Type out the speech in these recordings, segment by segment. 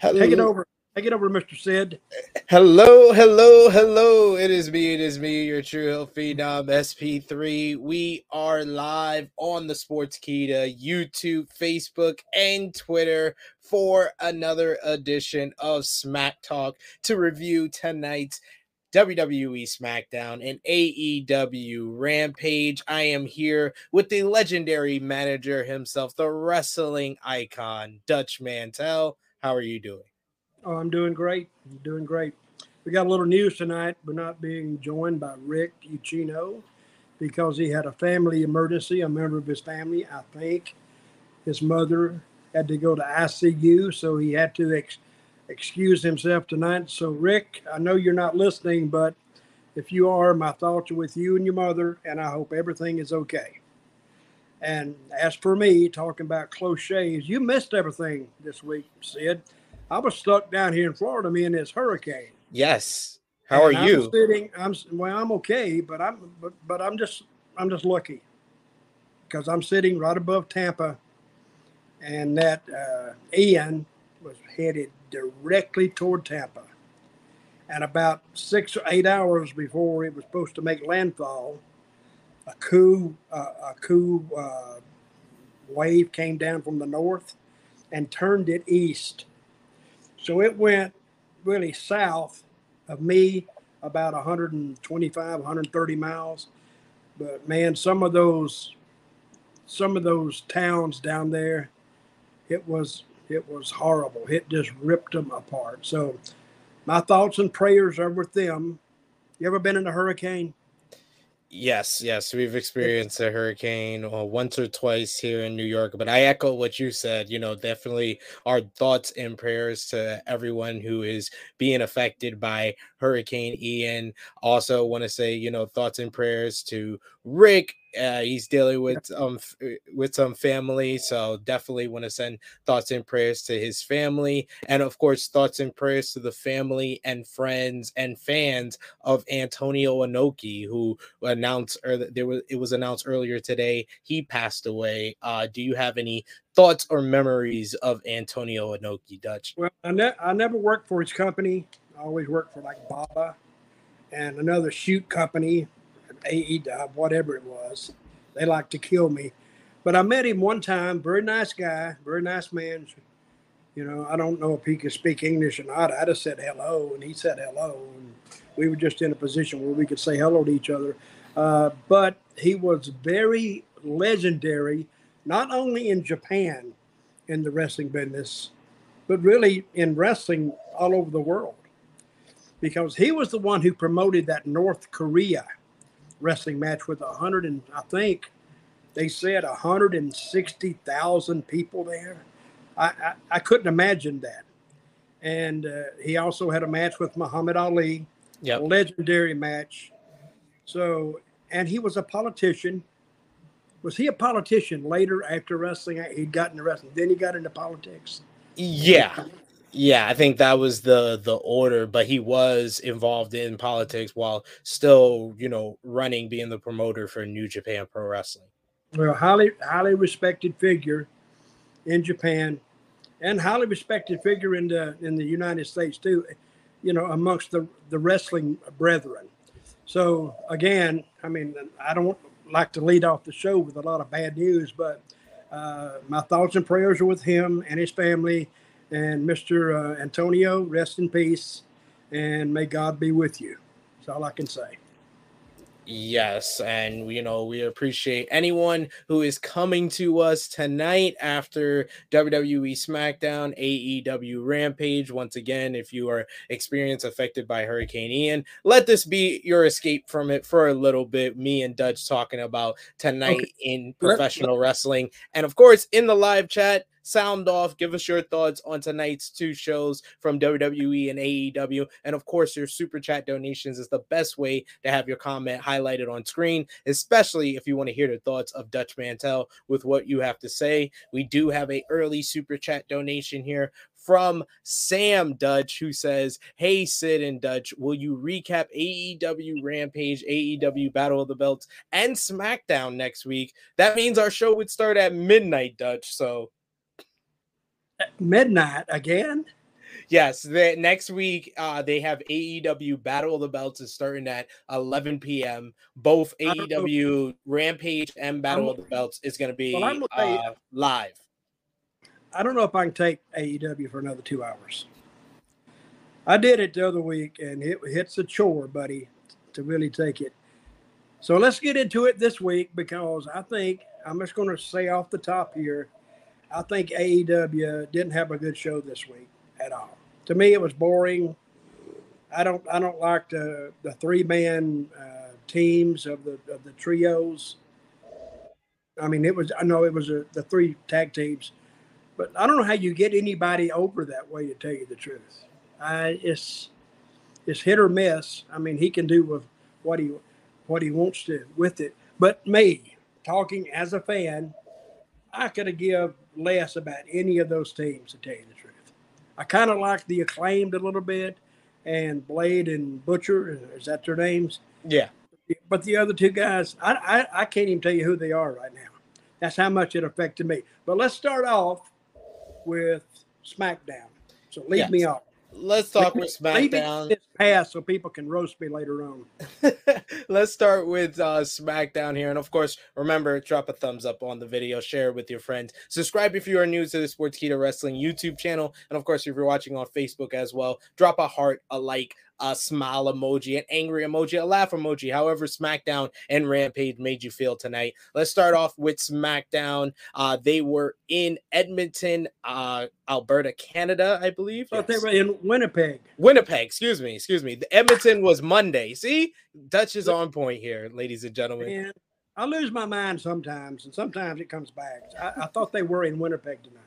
Hello. Take it over. Take it over, Mr. Sid. Hello, hello, hello. It is me. It is me, your true health phenom, SP3. We are live on the Sports Sportskeeda, YouTube, Facebook, and Twitter for another edition of Smack Talk to review tonight's WWE SmackDown and AEW Rampage. I am here with the legendary manager himself, the wrestling icon, Dutch Mantell. How are you doing? Oh, I'm doing great. I'm doing great. We got a little news tonight. We're not being joined by Rick Ucchino because he had a family emergency. A member of his family, I think, his mother had to go to ICU, so he had to ex- excuse himself tonight. So, Rick, I know you're not listening, but if you are, my thoughts are with you and your mother, and I hope everything is okay. And as for me, talking about close shaves, you missed everything this week, Sid. I was stuck down here in Florida, me and this hurricane. Yes. How are And I'm you? sitting. I'm well. I'm okay, but I'm but, but I'm just I'm just lucky because I'm sitting right above Tampa, and that uh, Ian was headed directly toward Tampa, and about six or eight hours before it was supposed to make landfall, a coup uh, a coup uh, wave came down from the north and turned it east. So it went really south of me about 125 130 miles. But man some of those some of those towns down there it was it was horrible. It just ripped them apart. So my thoughts and prayers are with them. You ever been in a hurricane Yes, yes, we've experienced a hurricane uh, once or twice here in New York, but I echo what you said. You know, definitely our thoughts and prayers to everyone who is being affected by Hurricane Ian. Also, want to say, you know, thoughts and prayers to Rick. Uh, he's dealing with um f- with some family, so definitely want to send thoughts and prayers to his family, and of course, thoughts and prayers to the family and friends and fans of Antonio Inoki, who announced or there was it was announced earlier today he passed away. Uh, do you have any thoughts or memories of Antonio Inoki, Dutch? well I, ne- I never worked for his company i always worked for like baba and another shoot company ae whatever it was. They like to kill me. But i met him one time very nice guy very nice man. You know i don't know if he could speak english or not. I just said hello and he said hello and we were just in a position where we could say hello to each other. Uh, but he was very legendary not only in japan in the wrestling business but really in wrestling all over the world. Because he was the one who promoted that north korea wrestling match with a hundred and I think they said hundred and sixty thousand people there. I, I, I couldn't imagine that. And uh, he also had a match with Muhammad Ali, Yep. legendary match. So, and he was a politician. Was he a politician later after wrestling? He'd gotten into wrestling. Then he got into politics. Yeah. Yeah, I think that was the the order, but he was involved in politics while still, you know, running, being the promoter for New Japan Pro Wrestling. Well, highly highly respected figure in Japan, and highly respected figure in the in the United States too. You know, amongst the the wrestling brethren. So again, I mean, I don't like to lead off the show with a lot of bad news, but uh, my thoughts and prayers are with him and his family. And Mr. Uh, Antonio, rest in peace, and may God be with you. That's all I can say. Yes, and you know, we appreciate anyone who is coming to us tonight after WWE SmackDown, AEW Rampage. Once again, if you are experience affected by Hurricane Ian, let this be your escape from it for a little bit. Me and Dutch talking about tonight okay. in professional wrestling. And of course, in the live chat, sound off. Give us your thoughts on tonight's two shows from WWE and AEW. And of course, your super chat donations is the best way to have your comment highlighted on screen, especially if you want to hear the thoughts of Dutch Mantell with what you have to say. We do have a early super chat donation here from Sam Dutch, who says, Hey, Sid and Dutch, will you recap AEW Rampage, AEW Battle of the Belts, and SmackDown next week? That means our show would start at midnight, Dutch. So midnight again. Yes, the, next week uh, they have AEW Battle of the Belts is starting at 11 p.m. Both AEW Rampage and Battle I'm, of the Belts is going to be well, uh, live. I don't know if I can take AEW for another two hours. I did it the other week, and it hits a chore, buddy, to really take it. So let's get into it this week because I think I'm just going to say off the top here I think AEW didn't have a good show this week at all. To me, it was boring. I don't I don't like the the three man uh, teams of the of the trios. I mean, it was I know it was a, the three tag teams, but I don't know how you get anybody over that way. To tell you the truth, I it's it's hit or miss. I mean, he can do with what he what he wants to with it. But me talking as a fan, I could have give less about any of those teams, to tell you the truth. I kind of like the acclaimed a little bit, and Blade and Butcher. Is that their names? Yeah. But the other two guys, I, I, I can't even tell you who they are right now. That's how much it affected me. But let's start off with SmackDown. So leave yes. me off. Let's talk with SmackDown. This pass so people can roast me later on. Let's start with uh, SmackDown here, and of course, remember drop a thumbs up on the video, share it with your friends, subscribe if you are new to the Sportskeeda Wrestling YouTube channel, and of course, if you're watching on Facebook as well, drop a heart, a like, a smile emoji, an angry emoji, a laugh emoji, however SmackDown and Rampage made you feel tonight. Let's start off with SmackDown. Uh, they were in Edmonton, uh, Alberta, Canada, I believe. Yes. they were in Winnipeg. Winnipeg, excuse me, excuse me. The Edmonton was Monday. See, Dutch is on point here, ladies and gentlemen. Man, I lose my mind sometimes, and sometimes it comes back. I, I thought they were in Winnipeg tonight.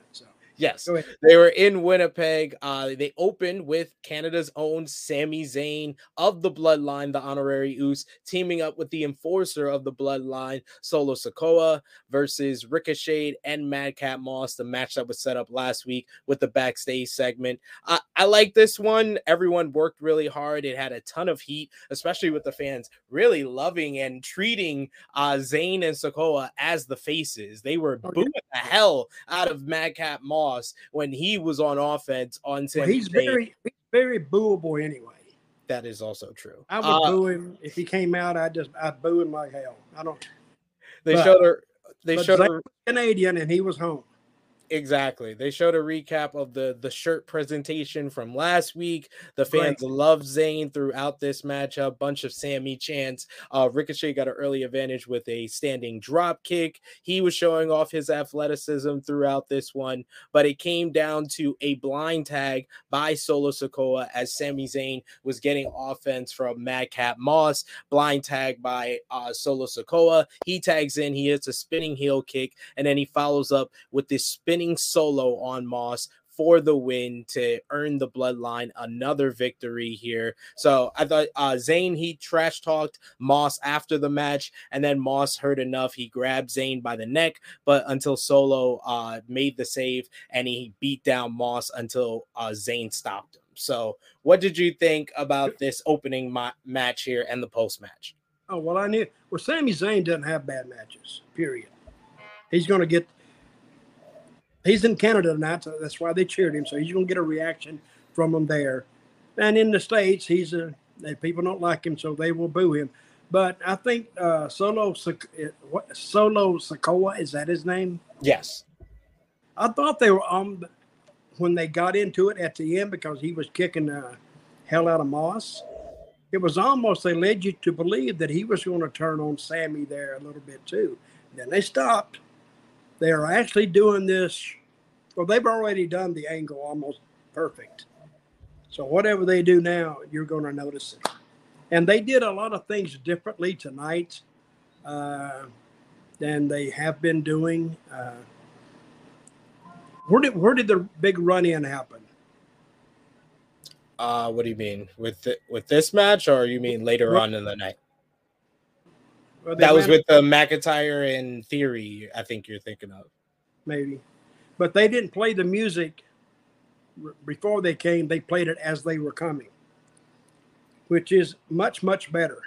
Yes, they were in Winnipeg. Uh, they opened with Canada's own Sami Zayn of the Bloodline, the honorary Uce, teaming up with the enforcer of the Bloodline, Solo Sikoa, versus Ricochet and Madcap Moss. The match that was set up last week with the backstage segment. I, I like this one. Everyone worked really hard. It had a ton of heat, especially with the fans really loving and treating uh, Zayn and Sikoa as the faces. They were oh, booing the hell out of Madcap Moss when he was on offense on Sami well, he's Zayn. very he's very booable anyway. That is also true. I would uh, boo him if he came out. I just I'd boo him like hell. I don't. They but, showed her. They showed her Canadian, and he was home. Exactly. They showed a recap of the the shirt presentation from last week. The fans right. love Zayn throughout this matchup. Bunch of Sami chants. Uh, Ricochet got an early advantage with a standing drop kick. He was showing off his athleticism throughout this one, but it came down to a blind tag by Solo Sikoa as Sami Zayn was getting offense from Madcap Moss. Blind tag by uh, Solo Sikoa. He tags in. He hits a spinning heel kick, and then he follows up with this spin spinning solo on Moss for the win to earn the bloodline another victory here. So I thought uh Zayn he trash talked Moss after the match, and then Moss heard enough. He grabbed Zayn by the neck, but until Solo uh made the save and he beat down Moss until uh Zayn stopped him. So what did you think about this opening ma- match here and the post match? Oh well, I knew. Well, Sami Zayn doesn't have bad matches. Period. He's going to get he's in Canada tonight, so that's why they cheered him. So he's going to get a reaction from them there. And in the states, he's a people don't like him, so they will boo him. But I think uh, Solo what, Solo Sikoa is that his name? Yes. I thought they were. Um, when they got into it at the end because he was kicking the hell out of Moss, it was almost they led you to believe that he was going to turn on Sami there a little bit too. Then they stopped. They are actually doing this. Well, they've already done the angle almost perfect. So whatever they do now, you're going to notice it. And they did a lot of things differently tonight uh, than they have been doing. Uh, where did where did the big run in happen? Uh, what do you mean with the, with this match, or you mean later on in the night? Well, that was with the McIntyre and Theory. I think you're thinking of maybe, but they didn't play the music before they came. They played it as they were coming, which is much much better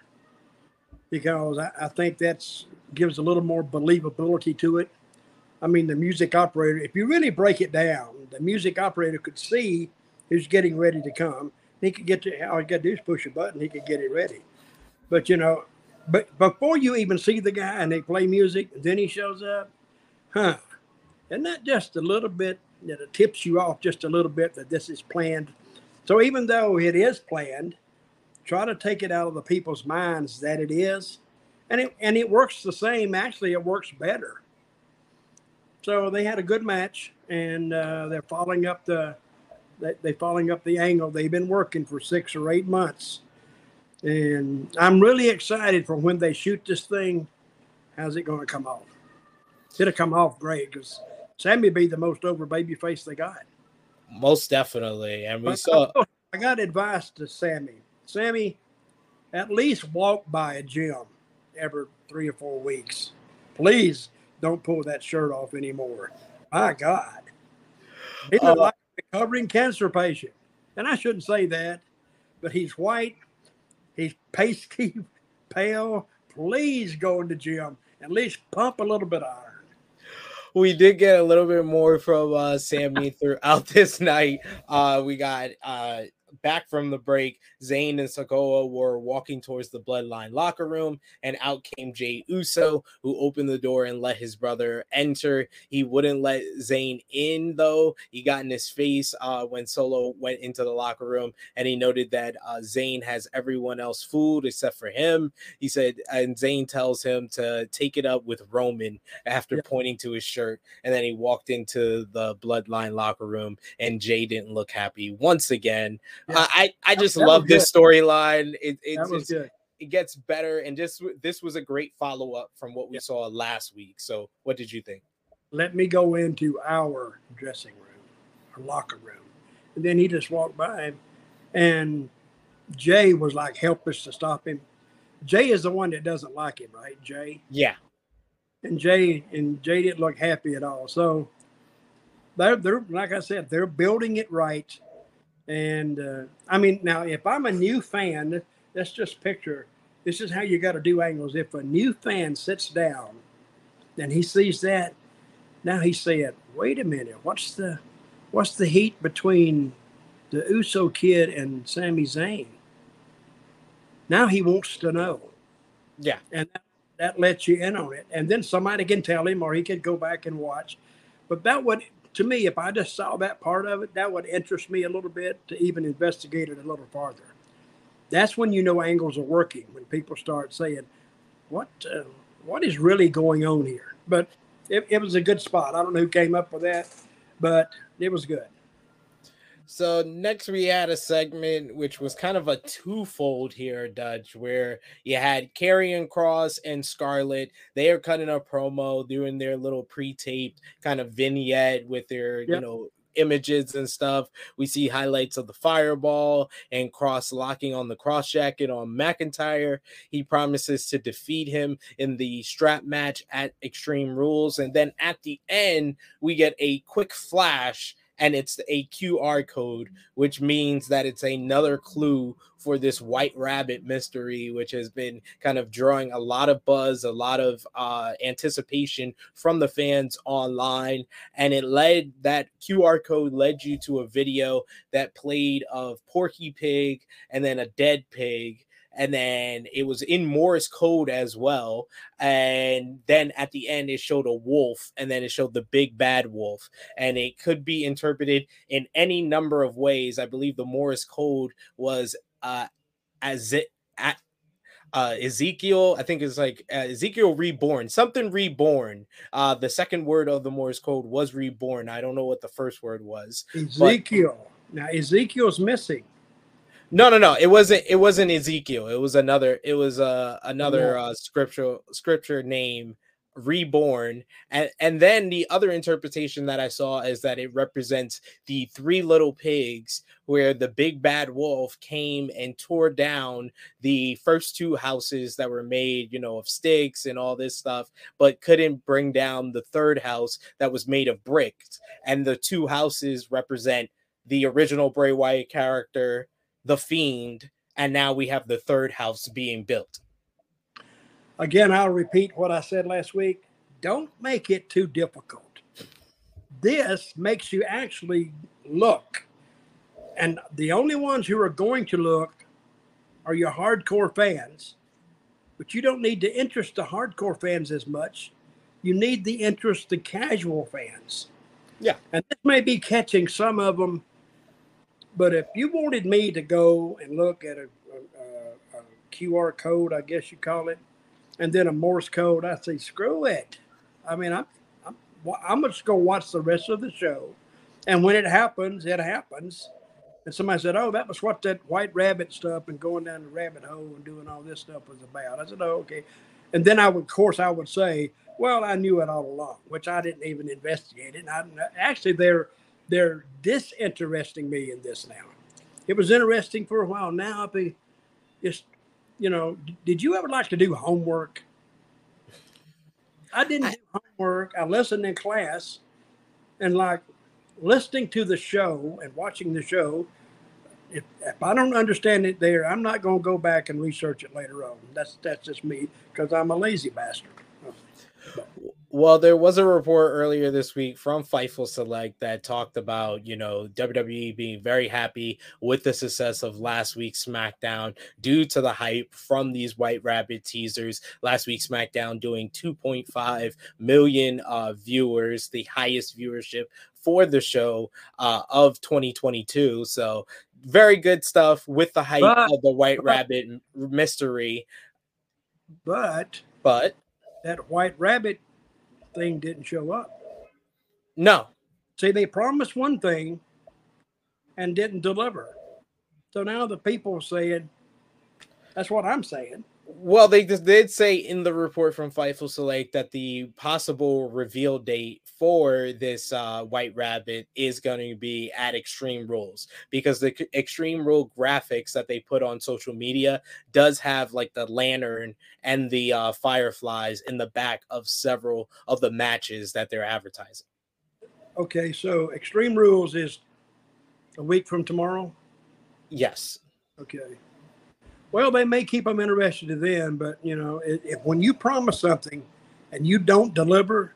because I, I think that's gives a little more believability to it. I mean, the music operator, if you really break it down, the music operator could see who's getting ready to come. He could get to all you got to do is push a button, he could get it ready. But you know, but before you even see the guy and they play music, then he shows up, huh? Isn't that just a little bit that it tips you off just a little bit that this is planned? So even though it is planned, try to take it out of the people's minds that it is, and it and it works the same. Actually, it works better. So they had a good match, and uh, they're following up the they, they're following up the angle. They've been working for six or eight months and I'm really excited for when they shoot this thing. How's it going to come off? It'll come off great because Sami be the most over baby face they got. Most definitely. And we but saw. I got advice to Sami. Sami, at least walk by a gym every three or four weeks. Please don't pull that shirt off anymore. My God. He looks uh, like a recovering cancer patient. And I shouldn't say that, but he's white He's pasty, pale. Please go in the gym. At least pump a little bit of iron. We did get a little bit more from uh, Sami throughout this night. Uh, we got uh, back from the break, Zayn and Sikoa were walking towards the Bloodline locker room, and out came Jey Uso, who opened the door and let his brother enter. He wouldn't let Zayn in, though. He got in his face uh, when Solo went into the locker room, and he noted that uh, Zayn has everyone else fooled except for him. He said, and Zayn tells him to take it up with Roman after yeah. pointing to his shirt, and then he walked into the Bloodline locker room, and Jay didn't look happy once again. Yeah. I I just that love this storyline. It it's, it gets better, and just this was a great follow up from what we yeah. saw last week. So, what did you think? Let me go into our dressing room, our locker room, and then he just walked by him, and Jey was like helpless to stop him. Jey is the one that doesn't like him, right? Jey. Yeah. And Jay and Jey didn't look happy at all. So they're they're like I said, they're building it right and uh, I mean, now if I'm a new fan, let's just picture this is how you got to do angles. If a new fan sits down and he sees that, now he said, "Wait a minute, what's the what's the heat between the Uso kid and Sami Zayn?" Now he wants to know. Yeah, and that, that lets you in on it, and then somebody can tell him, or he could go back and watch. But that would to me, if I just saw that part of it, that would interest me a little bit to even investigate it a little farther. That's when you know angles are working when people start saying, "What, uh, what is really going on here?" But it, it was a good spot. I don't know who came up with that, but it was good. So next we had a segment which was kind of a twofold here, Dutch, where you had Karrion Kross and Scarlett. They are cutting a promo, doing their little pre-taped kind of vignette with their, yep. you know, images and stuff. We see highlights of the fireball and Kross locking on the Kross Jacket on McIntyre. He promises to defeat him in the strap match at Extreme Rules. And then at the end, we get a quick flash and it's a QR code, which means that it's another clue for this White Rabbit mystery, which has been kind of drawing a lot of buzz, a lot of uh, anticipation from the fans online. And it led that QR code led you to a video that played of Porky Pig and then a dead pig and then it was in Morse code as well. And then at the end, it showed a wolf, and then it showed the big bad wolf, and it could be interpreted in any number of ways. I believe the Morse code was uh, as it at uh, Ezekiel, I think it's like uh, Ezekiel reborn, something reborn. Uh, the second word of the Morse code was reborn. I don't know what the first word was. Ezekiel. But... now Ezekiel's missing. No, no, no. It wasn't. It wasn't Ezekiel. It was another. It was uh, another uh, scripture scripture name reborn and and then the other interpretation that i saw is that it represents the three little pigs where the big bad wolf came and tore down the first two houses that were made you know of sticks and all this stuff but couldn't bring down the third house that was made of bricks and the two houses represent the original bray wyatt character the fiend and now we have the third house being built Again, I'll repeat what I said last week. Don't make it too difficult. This makes you actually look. And the only ones who are going to look are your hardcore fans. But you don't need to interest the hardcore fans as much. You need the interest the casual fans. Yeah. And this may be catching some of them. But if you wanted me to go and look at a, a, a QR code, I guess you call it, and then a Morse code. I say, screw it. I mean, I'm, I'm, I'm just to watch the rest of the show. And when it happens, it happens. And somebody said, oh, that was what that white rabbit stuff and going down the rabbit hole and doing all this stuff was about. I said, oh, okay. And then I would, of course, I would say, well, I knew it all along, which I didn't even investigate it. And I, actually, they're they're disinteresting me in this now. It was interesting for a while. Now, I'll be just you know, did you ever like to do homework? I didn't do homework. I listened in class and like listening to the show and watching the show. If, if I don't understand it there, I'm not going to go back and research it later on. That's that's just me because I'm a lazy bastard. Well, there was a report earlier this week from Fightful Select that talked about, you know, WWE being very happy with the success of last week's SmackDown due to the hype from these White Rabbit teasers. Last week's SmackDown doing 2.5 million uh, viewers, the highest viewership for the show uh, of 2022. So, very good stuff with the hype but, of the White but, Rabbit mystery. But, but that White Rabbit thing didn't show up. No. See, they promised one thing and didn't deliver. So now the people are saying, that's what I'm saying. Well, they did say in the report from Fightful Select that the possible reveal date for this uh, White Rabbit is going to be at Extreme Rules because the Extreme Rule graphics that they put on social media does have like the lantern and the uh, fireflies in the back of several of the matches that they're advertising. Okay, so Extreme Rules is a week from tomorrow. Yes. Okay. Well, they may keep them interested to then, but you know, if, if, when you promise something and you don't deliver,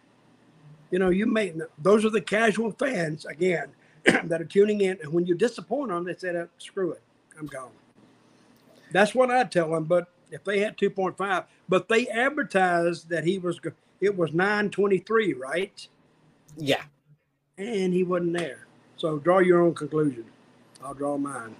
you know, you may. Those are the casual fans again that are tuning in, and when you disappoint them, they say, uh, "Screw it, I'm gone." That's what I tell them. But if they had 2.5, but they advertised that he was, it was 923, right? Yeah. And he wasn't there. So draw your own conclusion. I'll draw mine.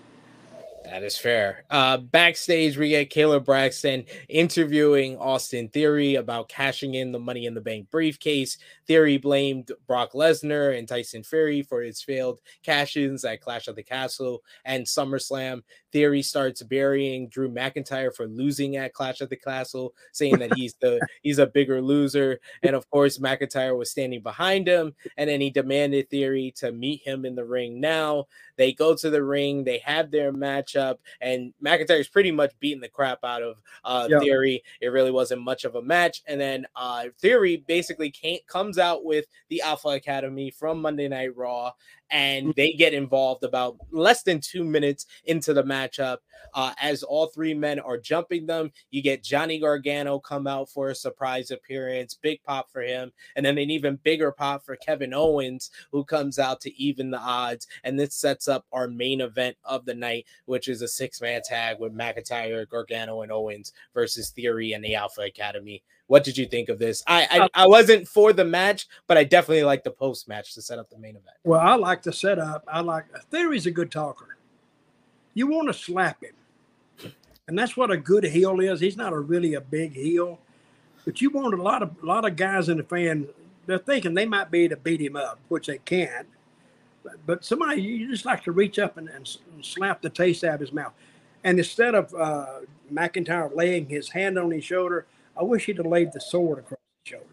That is fair. Uh, backstage, we get Kayla Braxton interviewing Austin Theory about cashing in the Money in the Bank briefcase. Theory blamed Brock Lesnar and Tyson Fury for his failed cash ins at Clash of the Castle and SummerSlam. Theory starts burying Drew McIntyre for losing at Clash of the Castle, saying that he's the he's a bigger loser. And of course, McIntyre was standing behind him, and then he demanded Theory to meet him in the ring now. They go to the ring, they have their matchup, and McIntyre's pretty much beating the crap out of uh, yep. Theory. It really wasn't much of a match. And then uh, Theory basically can't, comes out with the Alpha Academy from Monday Night Raw and mm. they get involved about less than two minutes into the matchup. Uh, as all three men are jumping them, you get Johnny Gargano come out for a surprise appearance, big pop for him, and then an even bigger pop for Kevin Owens, who comes out to even the odds. And this sets up our main event of the night, which is a six man tag with McIntyre, Gargano, and Owens versus Theory and the Alpha Academy. What did you think of this? I I, uh, I wasn't for the match, but I definitely like the post match to set up the main event. Well, I like the setup. I like Theory's a good talker. You want to slap him, and that's what a good heel is. He's not a really a big heel, but you want a lot of a lot of guys in the fan. They're thinking they might be able to beat him up, which they can't. But, but somebody you just like to reach up and, and, slap the taste out of his mouth. And instead of uh, McIntyre laying his hand on his shoulder, I wish he'd have laid the sword across his shoulder.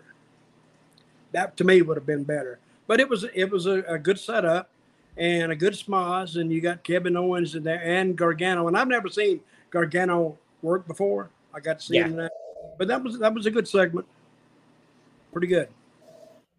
That to me would have been better. But it was it was a, a good setup and a good schmozz, and you got Kevin Owens in there and Gargano. And I've never seen Gargano work before. I got to see yeah. him that. But that was that was a good segment. Pretty good.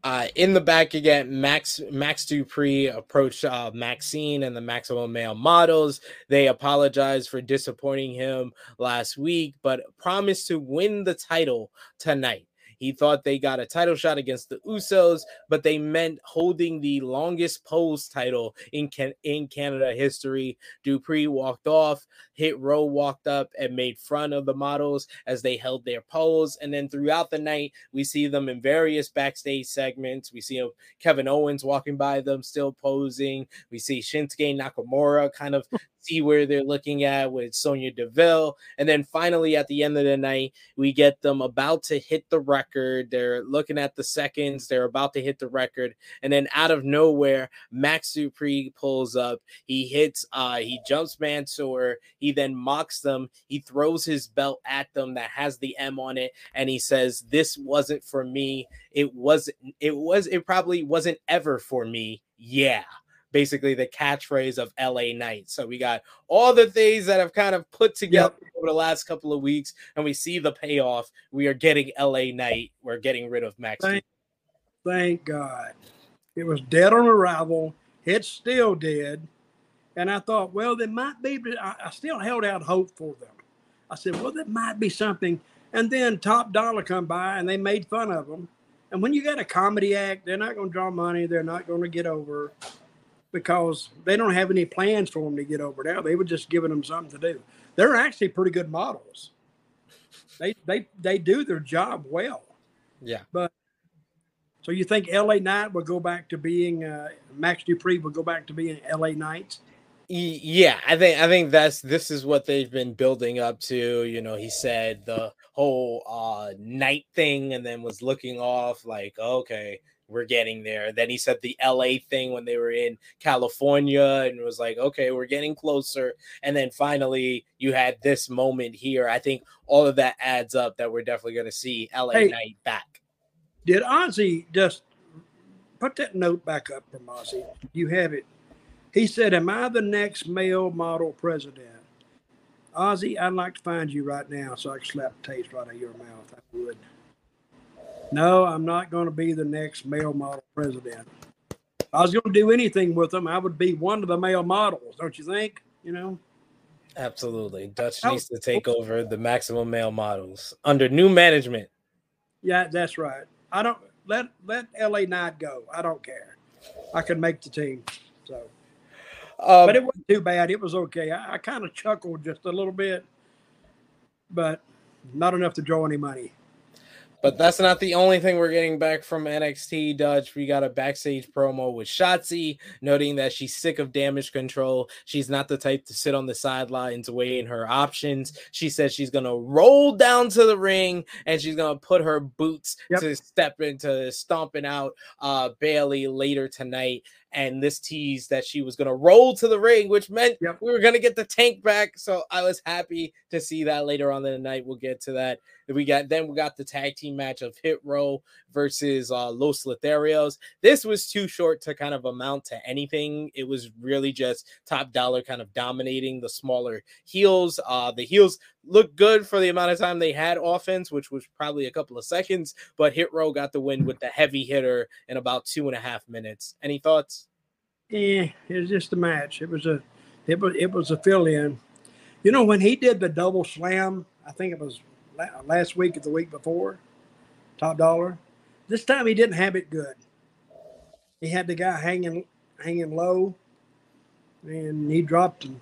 Uh, in the back again, Max Max Dupri approached uh, Maxine and the Maximum Male Models. They apologized for disappointing him last week, but promised to win the title tonight. He thought they got a title shot against the Usos, but they meant holding the longest pose title in can- in Canada history. Dupri walked off. Hit Row walked up and made fun of the models as they held their pose. And then throughout the night, we see them in various backstage segments. We see Kevin Owens walking by them, still posing. We see Shinsuke Nakamura kind of see where they're looking at with Sonya Deville. And then finally, at the end of the night, we get them about to hit the record. They're looking at the seconds, they're about to hit the record. And then out of nowhere, Max Dupri pulls up. He hits, uh, he jumps Mansoor. He then mocks them. He throws his belt at them that has the M on it. And he says, This wasn't for me. It wasn't, it was, it probably wasn't ever for me. Yeah basically the catchphrase of LA Knight. So we got all the things that have kind of put together yep. over the last couple of weeks, and we see the payoff. We are getting LA Knight. We're getting rid of Max. Thank, thank God. It was dead on arrival. It's still dead. And I thought, well, there might be, I, I still held out hope for them. I said, well, there might be something. And then Top Dolla come by and they made fun of them. And when you got a comedy act, they're not going to draw money. They're not going to get over because they don't have any plans for them to get over there. They were just giving them something to do. They're actually pretty good models. They they they do their job well. Yeah. But so you think LA Knight will go back to being uh, Max Dupri will go back to being LA Knights? Yeah, I think I think that's this is what they've been building up to. You know, he said the whole uh night thing and then was looking off like, okay, we're getting there. Then he said the LA thing when they were in California and was like, okay, we're getting closer. And then finally, you had this moment here. I think all of that adds up that we're definitely going to see LA hey, Knight back. Did Ozzy just put that note back up from Ozzy? You have it. He said, Am I the next male model president? Ozzy, I'd like to find you right now so I can slap the taste right out of your mouth. I would. No, I'm not going to be the next male model president. I was going to do anything with them, I would be one of the male models, don't you think? You know? Absolutely. Dutch needs to take over the maximum male models under new management. Yeah, that's right. I don't let let LA Knight go. I don't care. I can make the team. So um, but it wasn't too bad. It was okay. I, I kind of chuckled just a little bit, but not enough to draw any money. But that's not the only thing we're getting back from NXT Dutch. We got a backstage promo with Shotzi noting that she's sick of damage control. She's not the type to sit on the sidelines weighing her options. She says she's gonna roll down to the ring and she's gonna put her boots yep. to step into stomping out uh Bayley later tonight and this tease that she was going to roll to the ring, which meant yep. we were going to get the tank back. So I was happy to see that later on in the night. We'll get to that. We got then we got the tag team match of Hit Row versus uh, Los Lotharios. This was too short to kind of amount to anything. It was really just Top Dolla kind of dominating the smaller heels. Uh, the heels looked good for the amount of time they had offense, which was probably a couple of seconds. But Hit Row got the win with the heavy hitter in about two and a half minutes. Any thoughts? Eh, it was just a match. It was a, it was it was a fill in. You know when he did the double slam, I think it was last week or the week before, Top Dolla. This time he didn't have it good. He had the guy hanging hanging low, and he dropped him.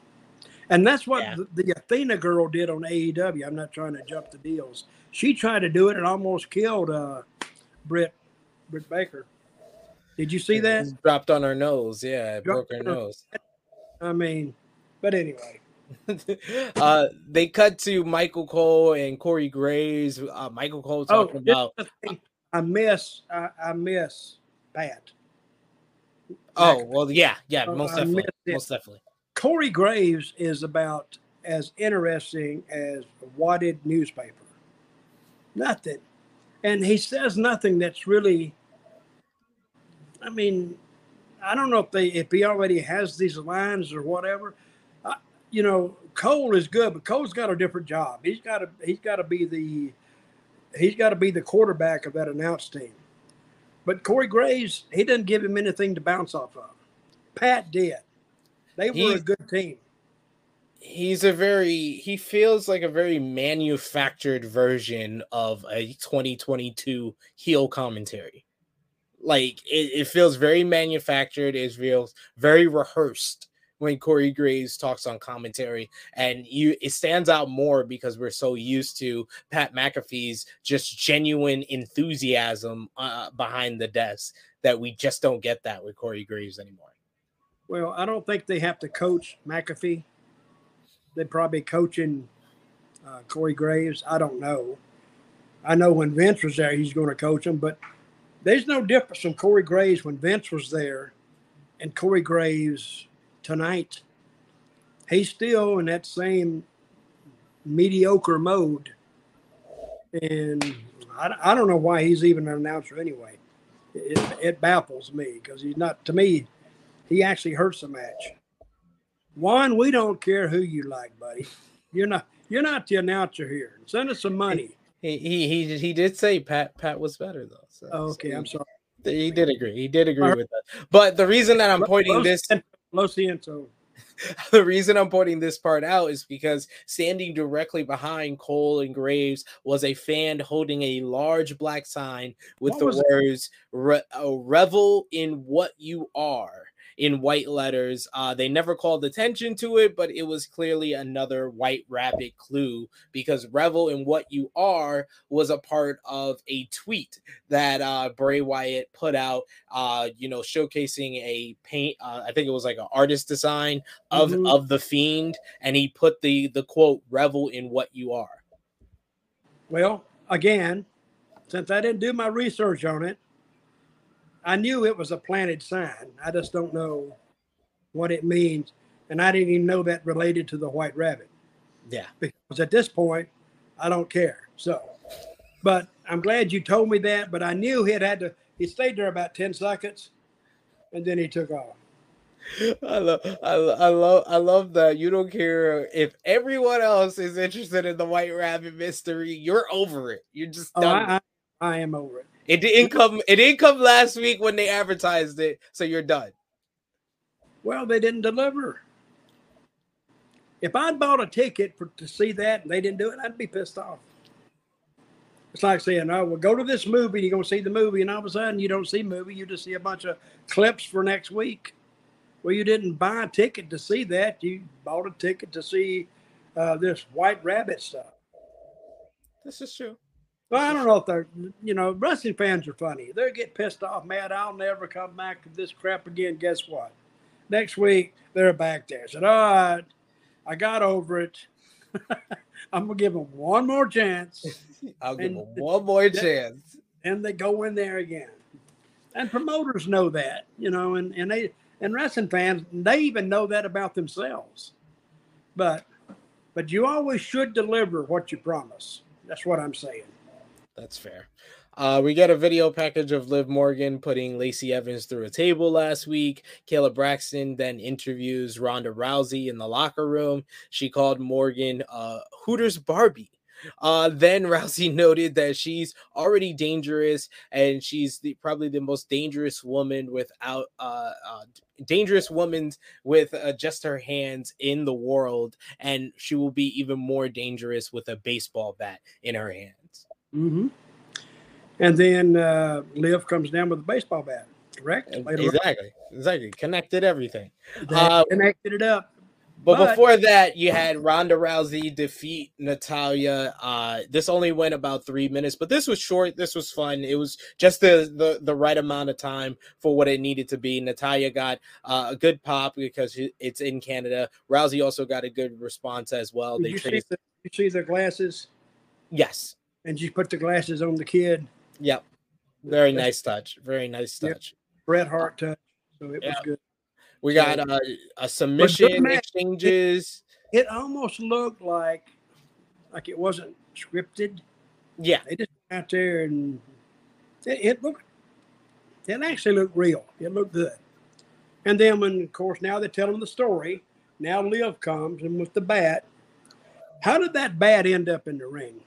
And that's what yeah. the, the, Athena girl did on AEW. I'm not trying to jump the deals. She tried to do it and almost killed uh, Britt Britt Baker. Did you see that? Dropped on her nose. Yeah, it broke her nose. I mean, but anyway. uh, they cut to Michael Cole and Corey Graves. Uh, Michael Cole oh, talking oh, about. I miss. I, I miss Pat. Oh well, yeah, yeah, most definitely, most definitely. Corey Graves is about as interesting as a wadded newspaper. Nothing, and he says nothing that's really. I mean, I don't know if they if he already has these lines or whatever. you know, Cole is good, but Cole's got a different job. He's got to he's got to be the he's got to be the quarterback of that announced team. But Corey Graves, he didn't give him anything to bounce off of. Pat did. They were a good team. He's a very he feels like a very manufactured version of a 2022 heel commentary. Like it, it feels very manufactured, it feels very rehearsed when Corey Graves talks on commentary, and you it stands out more because we're so used to Pat McAfee's just genuine enthusiasm uh, behind the desk that we just don't get that with Corey Graves anymore. Well, I don't think they have to coach McAfee. They're probably coaching uh, Corey Graves. I don't know. I know when Vince was there, he's going to coach him, but there's no difference from Corey Graves when Vince was there and Corey Graves tonight. He's still in that same mediocre mode. And I, I don't know why he's even an announcer anyway. It, it baffles me because he's not, to me, he actually hurts the match. Juan, we don't care who you like, buddy. You're not you're not the announcer here. Send us some money. He he he, he did say Pat Pat was better though. So, okay, so I'm sorry. He did agree. He did agree with that. But the reason that I'm pointing this Lo siento. the reason I'm pointing this part out is because standing directly behind Cole and Graves was a fan holding a large black sign with what the words Re- uh, "Revel in what you are." In white letters. Uh, they never called attention to it, but it was clearly another white rabbit clue because Revel in What You Are was a part of a tweet that uh, Bray Wyatt put out, uh, you know, showcasing a paint, uh, I think it was like an artist design of, mm-hmm. of the Fiend, and he put the, the quote, Revel in What You Are. Well, again, since I didn't do my research on it, I knew it was a planted sign. I just don't know what it means. And I didn't even know that related to the white rabbit. Yeah. Because at this point, I don't care. So, but I'm glad you told me that. But I knew he had had to, he stayed there about 10 seconds and then he took off. I love, I, I love, I love that you don't care if everyone else is interested in the White Rabbit mystery. You're over it. You're just oh, done. I, I, I am over it. It didn't come. It didn't come last week when they advertised it, so you're done. Well, they didn't deliver. If I'd bought a ticket for to see that and they didn't do it, I'd be pissed off. It's like saying, "Oh, well, go to this movie. You're gonna see the movie, and all of a sudden you don't see movie. You just see a bunch of clips for next week." Well, you didn't buy a ticket to see that. You bought a ticket to see uh, this White Rabbit stuff. This is true. Well, I don't know if they're, you know, wrestling fans are funny. They get pissed off, mad. I'll never come back to this crap again. Guess what? Next week they're back there. I said, all right, I got over it. I'm gonna give them one more chance. I'll give them one more chance, and they go in there again. And promoters know that, you know, and and they and wrestling fans they even know that about themselves. But but you always should deliver what you promise. That's what I'm saying. That's fair. Uh, we get a video package of Liv Morgan putting Lacey Evans through a table last week. Kayla Braxton then interviews Ronda Rousey in the locker room. She called Morgan uh, Hooters Barbie. Uh, then Rousey noted that she's already dangerous and she's the, probably the most dangerous woman without uh, uh dangerous woman with uh, just her hands in the world, and she will be even more dangerous with a baseball bat in her hands. Mm-hmm. And then uh, Liv comes down with a baseball bat. Correct. Later exactly. On. Exactly. Connected everything. Uh, connected it up. But, but, before that, you had Ronda Rousey defeat Natalya. Uh, this only went about three minutes, but this was short. This was fun. It was just the the, the right amount of time for what it needed to be. Natalya got uh, a good pop because it's in Canada. Rousey also got a good response as well. Did they you, see the, you see the glasses? Yes. And she put the glasses on the kid. Yep. Very nice touch. Very nice touch. Yep. Bret Hart touch. So it was good. We got uh, a submission exchanges. It, it, almost looked like like it wasn't scripted. Yeah, they just out there and it, it looked. It actually looked real. It looked good. And then when, of course, now they're telling the story. Now Liv comes and with the bat. How did that bat end up in the ring?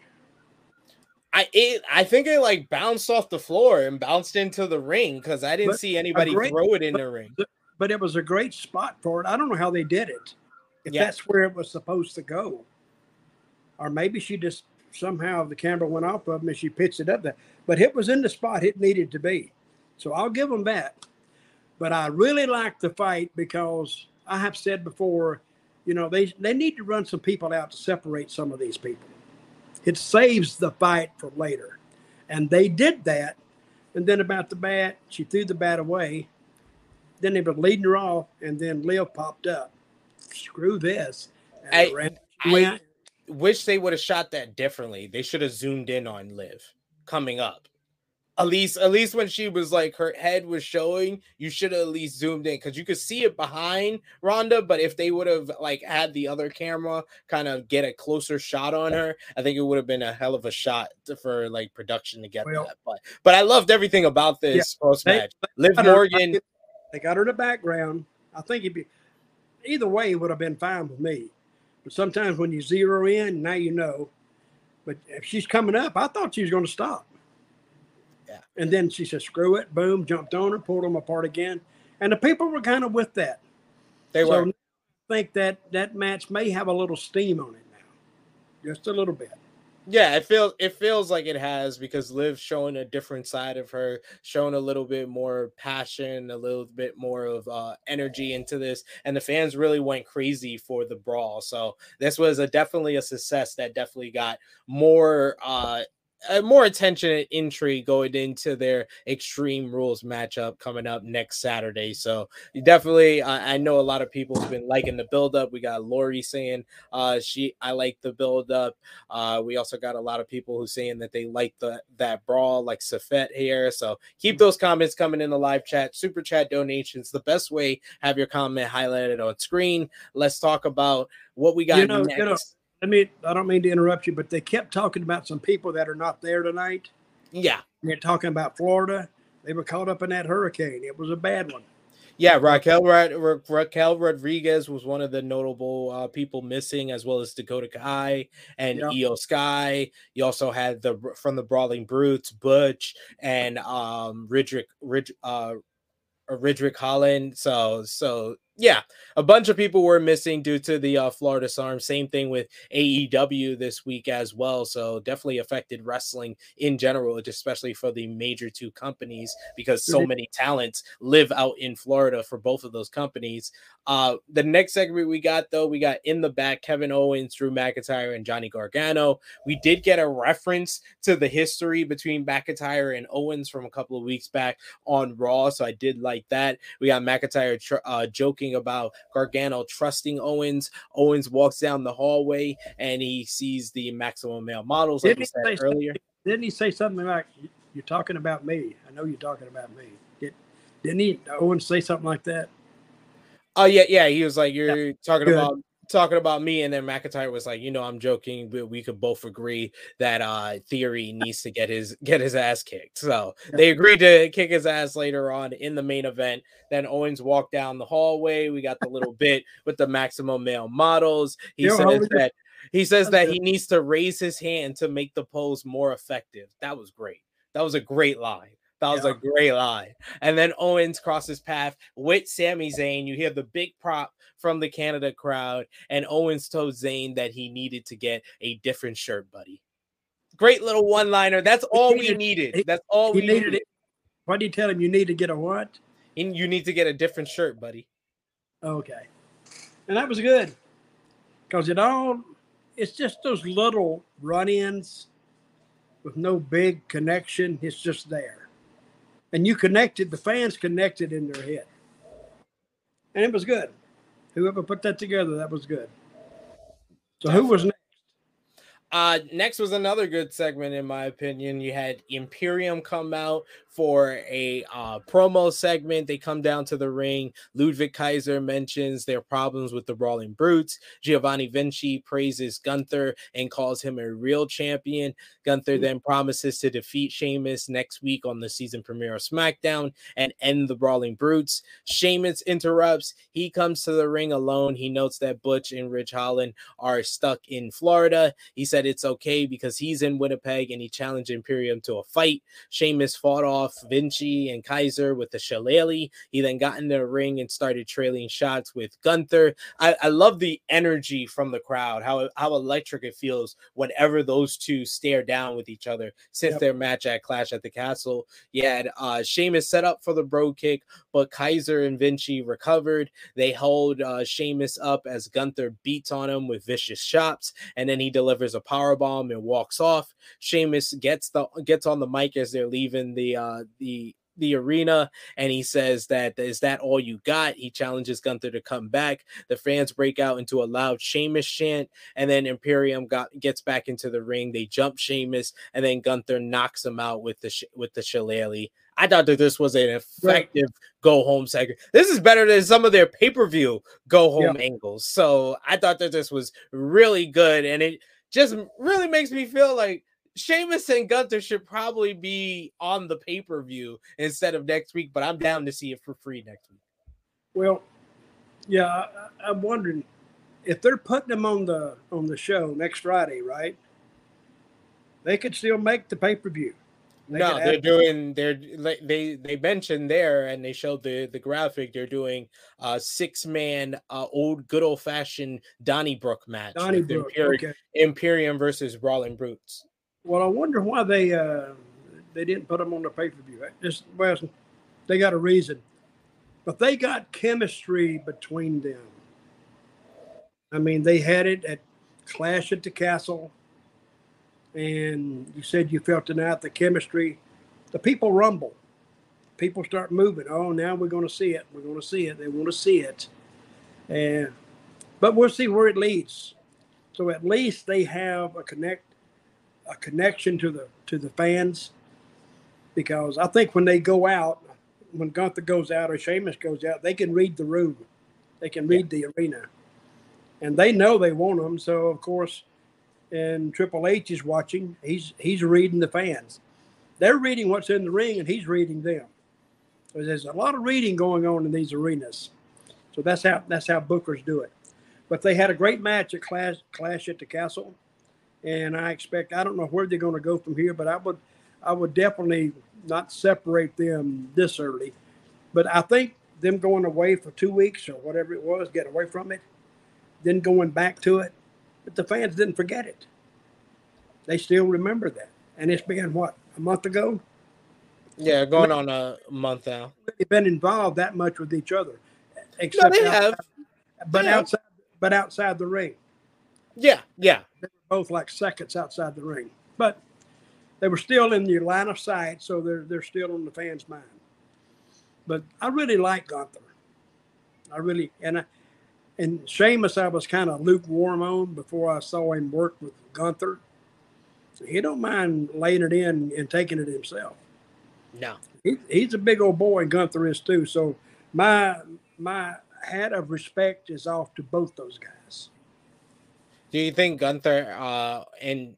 I it, I think it like bounced off the floor and bounced into the ring because I didn't but see anybody great, throw it in the ring. But it was a great spot for it. I don't know how they did it. If yeah. that's where it was supposed to go, or maybe she just somehow the camera went off of them and she pitched it up there. But it was in the spot it needed to be. So I'll give them that. But I really like the fight because I have said before, you know, they they need to run some people out to separate some of these people. It saves the fight for later. And they did that. And then about the bat, she threw the bat away then they were leading her off, and then Liv popped up. Screw this. I, I wish they would have shot that differently. They should have zoomed in on Liv coming up. At least, at least when she was like her head was showing, you should have at least zoomed in because you could see it behind Ronda. But if they would have like had the other camera kind of get a closer shot on her, I think it would have been a hell of a shot to, for like production to get well, that. But but I loved everything about this yeah, match. Liv Morgan. They got her in the background. I think it'd be either way would have been fine with me. But sometimes when you zero in, now you know. But if she's coming up, I thought she was going to stop. Yeah. And then she said, "Screw it!" Boom, jumped on her, pulled them apart again, and the people were kind of with that. They so were. I think that that match may have a little steam on it now, just a little bit. Yeah, it feels it feels like it has because Liv's showing a different side of her, showing a little bit more passion, a little bit more of uh, energy into this, and the fans really went crazy for the brawl. So this was a definitely a success that definitely got more uh, uh, more attention and intrigue going into their Extreme Rules matchup coming up next Saturday. So definitely, uh, I know a lot of people have been liking the build up. We got Lori saying uh, she I like the build up. Uh, we also got a lot of people who saying that they like the that brawl, like Safet here. So keep those comments coming in the live chat, super chat donations. The best way have your comment highlighted on screen. Let's talk about what we got you know, next. You know I mean, I don't mean to interrupt you, but they kept talking about some people that are not there tonight. Yeah. They're talking about Florida. They were caught up in that hurricane. It was a bad one. Yeah, Raquel Ra- Raquel Rodriguez was one of the notable uh, people missing, as well as Dakota Kai and yeah. Iyo Sky. You also had the from the Brawling Brutes, Butch and um Ridrick Rid, uh, Ridrick Holland. So so yeah, a bunch of people were missing due to the uh, Florida storm. Same thing with AEW this week as well. So definitely affected wrestling in general, especially for the major two companies because so mm-hmm. many talents live out in Florida for both of those companies. Uh, the next segment we got though, we got in the back Kevin Owens, Drew McIntyre, and Johnny Gargano. We did get a reference to the history between McIntyre and Owens from a couple of weeks back on Raw, so I did like that. We got McIntyre uh, joking talking about Gargano trusting Owens. Owens walks down the hallway and he sees the maximum male models, like didn't he said earlier. Didn't he say something like, You're talking about me? I know you're talking about me. Did, didn't he, Owens, say something like that? Oh, yeah, yeah. He was like, You're yeah. talking Good. about talking about me, and then McIntyre was like, you know, I'm joking, but we could both agree that uh Theory needs to get his get his ass kicked. So they agreed to kick his ass later on in the main event. Then Owens walked down the hallway. We got the little bit with the maximum male models. He says that He says that he needs to raise his hand to make the pose more effective. That was great. That was a great line. That was yeah. a great line. And then Owens crosses path with Sami Zayn. You hear the big prop from the Canada crowd, and Owens told Zayn that he needed to get a different shirt, buddy. Great little one liner. That's all we needed. That's all we needed. needed. Why do you tell him you need to get a what? And You need to get a different shirt, buddy. Okay. And that was good because it all, it's just those little run ins with no big connection. It's just there. And you connected, the fans connected in their head. And it was good. Whoever put that together, that was good. So who was next? Uh, next was another good segment, in my opinion. You had Imperium come out for a uh, promo segment. They come down to the ring. Ludwig Kaiser mentions their problems with the Brawling Brutes. Giovanni Vinci praises Gunther and calls him a real champion. Gunther mm-hmm. then promises to defeat Sheamus next week on the season premiere of SmackDown and end the Brawling Brutes. Sheamus interrupts. He comes to the ring alone. He notes that Butch and Ridge Holland are stuck in Florida. He said it's okay because he's in Winnipeg and he challenged Imperium to a fight. Sheamus fought off off Vinci and Kaiser with the shillelagh. He then got in the ring and started trailing shots with Gunther. I, I love the energy from the crowd, how, how electric it feels whenever those two stare down with each other since yep. their match at Clash at the Castle. Yeah, uh, Sheamus set up for the Brogue Kick, but Kaiser and Vinci recovered. They hold uh, Sheamus up as Gunther beats on him with vicious shots, and then he delivers a power bomb and walks off. Sheamus gets the gets on the mic as they're leaving the uh, uh, the the arena and he says that is that all you got? He challenges Gunther to come back. The fans break out into a loud Sheamus chant, and then Imperium got gets back into the ring. They jump Sheamus, and then Gunther knocks him out with the with the shillelagh. I thought that this was an effective right. go home segment. This is better than some of their pay per view go home yeah. angles. So I thought that this was really good, and it just really makes me feel like Sheamus and Gunther should probably be on the pay per view instead of next week, but I'm down to see it for free next week. Well, yeah, I, am wondering if they're putting them on the on the show next Friday, right? They could still make the pay per view. No, they're doing. They're they they mentioned there, and they showed the the graphic. They're doing a six man, uh, old good old fashioned Donnybrook match. Donnybrook, Imperium, okay. Imperium versus Brawling Brutes. Well, I wonder why they uh, they didn't put them on the pay per view. Just well, they got a reason, but they got chemistry between them. I mean, they had it at Clash at the Castle, and you said you felt out the chemistry. The people rumble. People start moving. Oh, now we're going to see it. We're going to see it. They want to see it, and but we'll see where it leads. So at least they have a connect a connection to the to the fans because I think when they go out, when Gunther goes out or Sheamus goes out, they can read the room, they can read yeah. the arena, and they know they want them. So of course, and Triple H is watching. He's he's reading the fans. They're reading what's in the ring, and he's reading them. So there's a lot of reading going on in these arenas. So that's how that's how bookers do it. But they had a great match at Clash Clash at the Castle and I expect I don't know where they're going to go from here, but I would I would definitely not separate them this early. But I think them going away for two weeks or whatever it was, get away from it, then going back to it, but the fans didn't forget it. They still remember that, and it's been what a month ago. Yeah, going on a month now. They've been involved that much with each other, except no, they outside, have. but they outside, have. but outside the ring. Yeah, yeah. Both like seconds outside the ring, but they were still in the line of sight, so they're they're still on the fans' mind. But I really like Gunther. I really and I, and Sheamus I was kind of lukewarm on before I saw him work with Gunther. He don't mind laying it in and taking it himself. No, he, he's a big old boy, Gunther is too. So my my hat of respect is off to both those guys. Do you think Gunther, uh, and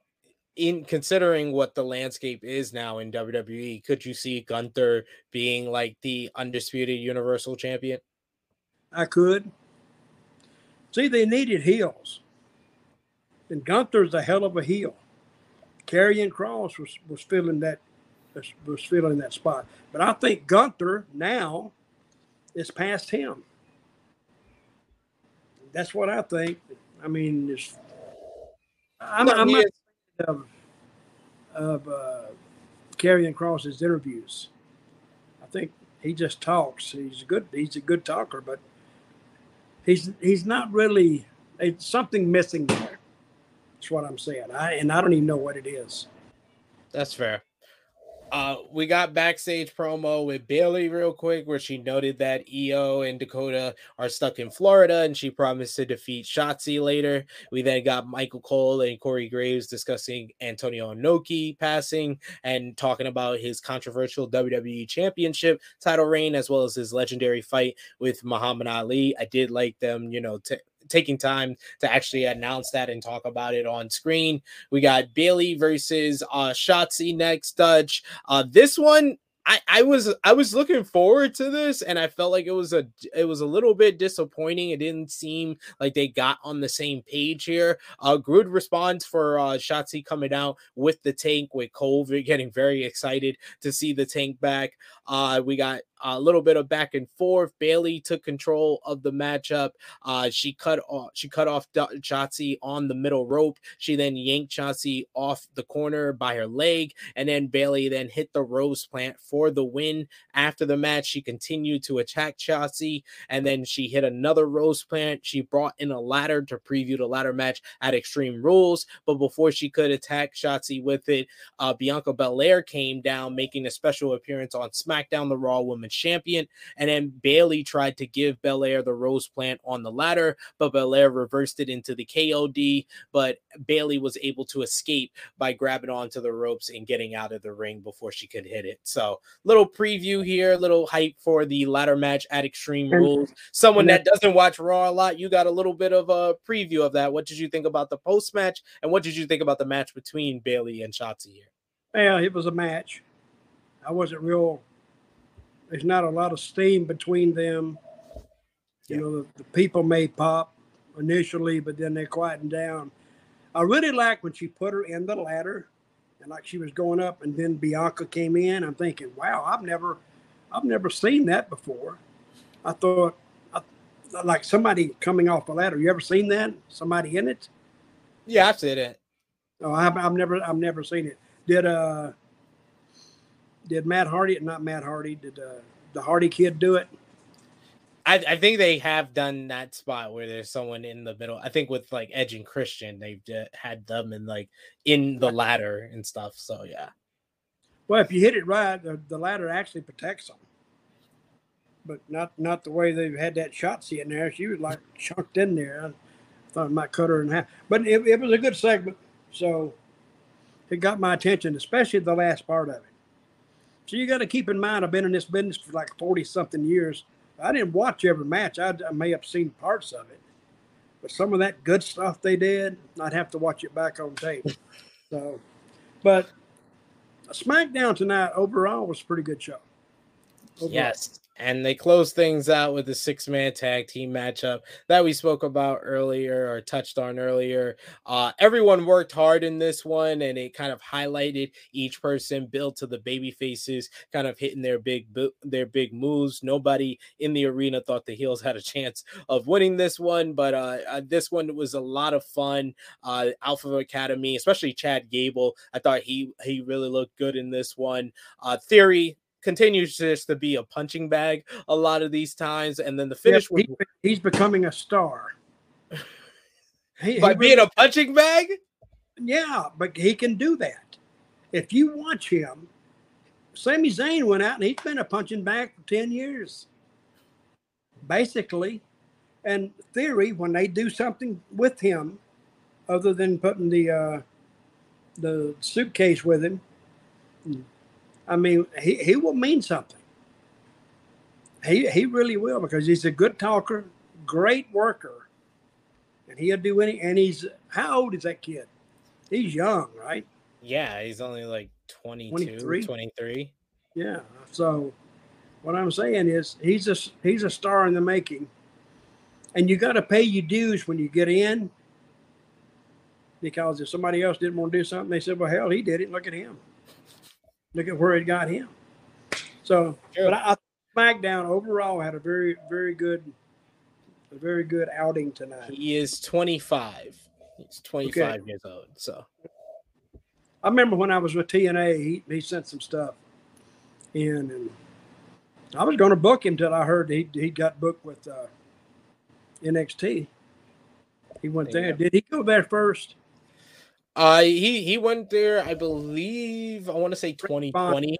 in considering what the landscape is now in WWE, could you see Gunther being like the undisputed Universal Champion? I could. See, they needed heels. then Gunther's a hell of a heel. Karrion Kross was was filling that was filling that spot, but I think Gunther now is past him. That's what I think. I mean, it's, I'm, I'm not of, of uh, Kross's interviews. I think he just talks. He's a good. He's a good talker, but he's he's not really. It's something missing there. That's what I'm saying. I and I don't even know what it is. That's fair. Uh, we got backstage promo with Bayley real quick, where she noted that Iyo and Dakota are stuck in Florida, and she promised to defeat Shotzi later. We then got Michael Cole and Corey Graves discussing Antonio Inoki passing and talking about his controversial WWE Championship title reign, as well as his legendary fight with Muhammad Ali. I did like them, you know, taking time to actually announce that and talk about it on screen. We got Bayley versus uh Shotzi next, Dutch. Uh this one I, I was I was looking forward to this and I felt like it was a it was a little bit disappointing. It didn't seem like they got on the same page here. Uh good response for uh Shotzi coming out with the tank with Cole getting very excited to see the tank back. Uh we got a little bit of back and forth. Bayley took control of the matchup. Uh, she cut off she cut off Shotzi on the middle rope. She then yanked Shotzi off the corner by her leg, and then Bayley then hit the rose plant for the win. After the match, she continued to attack Shotzi, and then she hit another rose plant. She brought in a ladder to preview the ladder match at Extreme Rules, but before she could attack Shotzi with it, uh, Bianca Belair came down, making a special appearance on SmackDown, the Raw Women's champion. And then Bayley tried to give Belair the rose plant on the ladder, but Belair reversed it into the KOD. But Bayley was able to escape by grabbing onto the ropes and getting out of the ring before she could hit it. So, little preview here, little hype for the ladder match at Extreme Rules. Someone that doesn't watch Raw a lot, you got a little bit of a preview of that. What did you think about the post match? And what did you think about the match between Bayley and Shotzi here? Yeah, it was a match. I wasn't real there's not a lot of steam between them. You know, the, the, people may pop initially, but then they quieten down. I really like when she put her in the ladder and like she was going up and then Bianca came in. I'm thinking, wow, I've never I've never seen that before. I thought I, like somebody coming off a ladder. You ever seen that? Somebody in it? Yeah, I've seen it. Oh, I've, I've never I've never seen it. Did uh did Matt Hardy, not Matt Hardy, did uh, the Hardy kid do it? I, I, think they have done that spot where there's someone in the middle. I think with like Edge and Christian, they've had them in like in the ladder and stuff. So yeah. Well, if you hit it right, the, the ladder actually protects them. But not not the way they've had that Shotzi in there. She was like chunked in there. I thought it might cut her in half. But it, it was a good segment. So it got my attention, especially the last part of it. So you got to keep in mind, I've been in this business for like 40 something years. I didn't watch every match. I, I, may have seen parts of it, but some of that good stuff they did, I'd have to watch it back on tape. So, but uh, SmackDown tonight overall was a pretty good show. Overall. Yes and they close things out with the six man tag team matchup that we spoke about earlier or touched on earlier. Uh, everyone worked hard in this one, and it kind of highlighted each person built to the baby faces, kind of hitting their big their big moves. Nobody in the arena thought the heels had a chance of winning this one, but uh, uh, this one was a lot of fun. Uh, Alpha Academy, especially Chad Gable, I thought he he really looked good in this one. Uh, Theory continues just to be a punching bag a lot of these times. And then the finish yep, he, he's becoming a star. he, By he being really, a punching bag? Yeah, but he can do that. If you watch him, Sami Zayn went out and he's been a punching bag for 10 years. Basically. And theory, when they do something with him, other than putting the uh, the suitcase with him, I mean, he, he will mean something. He, he really will because he's a good talker, great worker, and he'll do any. And he's how old is that kid? He's young, right? Yeah, he's only like 22, 23. 23. Yeah. So what I'm saying is he's a he's a star in the making, and you got to pay your dues when you get in. because if somebody else didn't want to do something, they said, "Well, hell, he did it. Look at him. Look at where it got him." So, Sure. but I, I SmackDown overall had a very, very good, a very good outing tonight. He is 25. He's 25 years old. So I remember when I was with TNA, he, he sent some stuff in, and I was going to book him till I heard he he got booked with uh, NXT. He went There there. Did he go there first? Uh he he went there, I believe, I want to say 2020.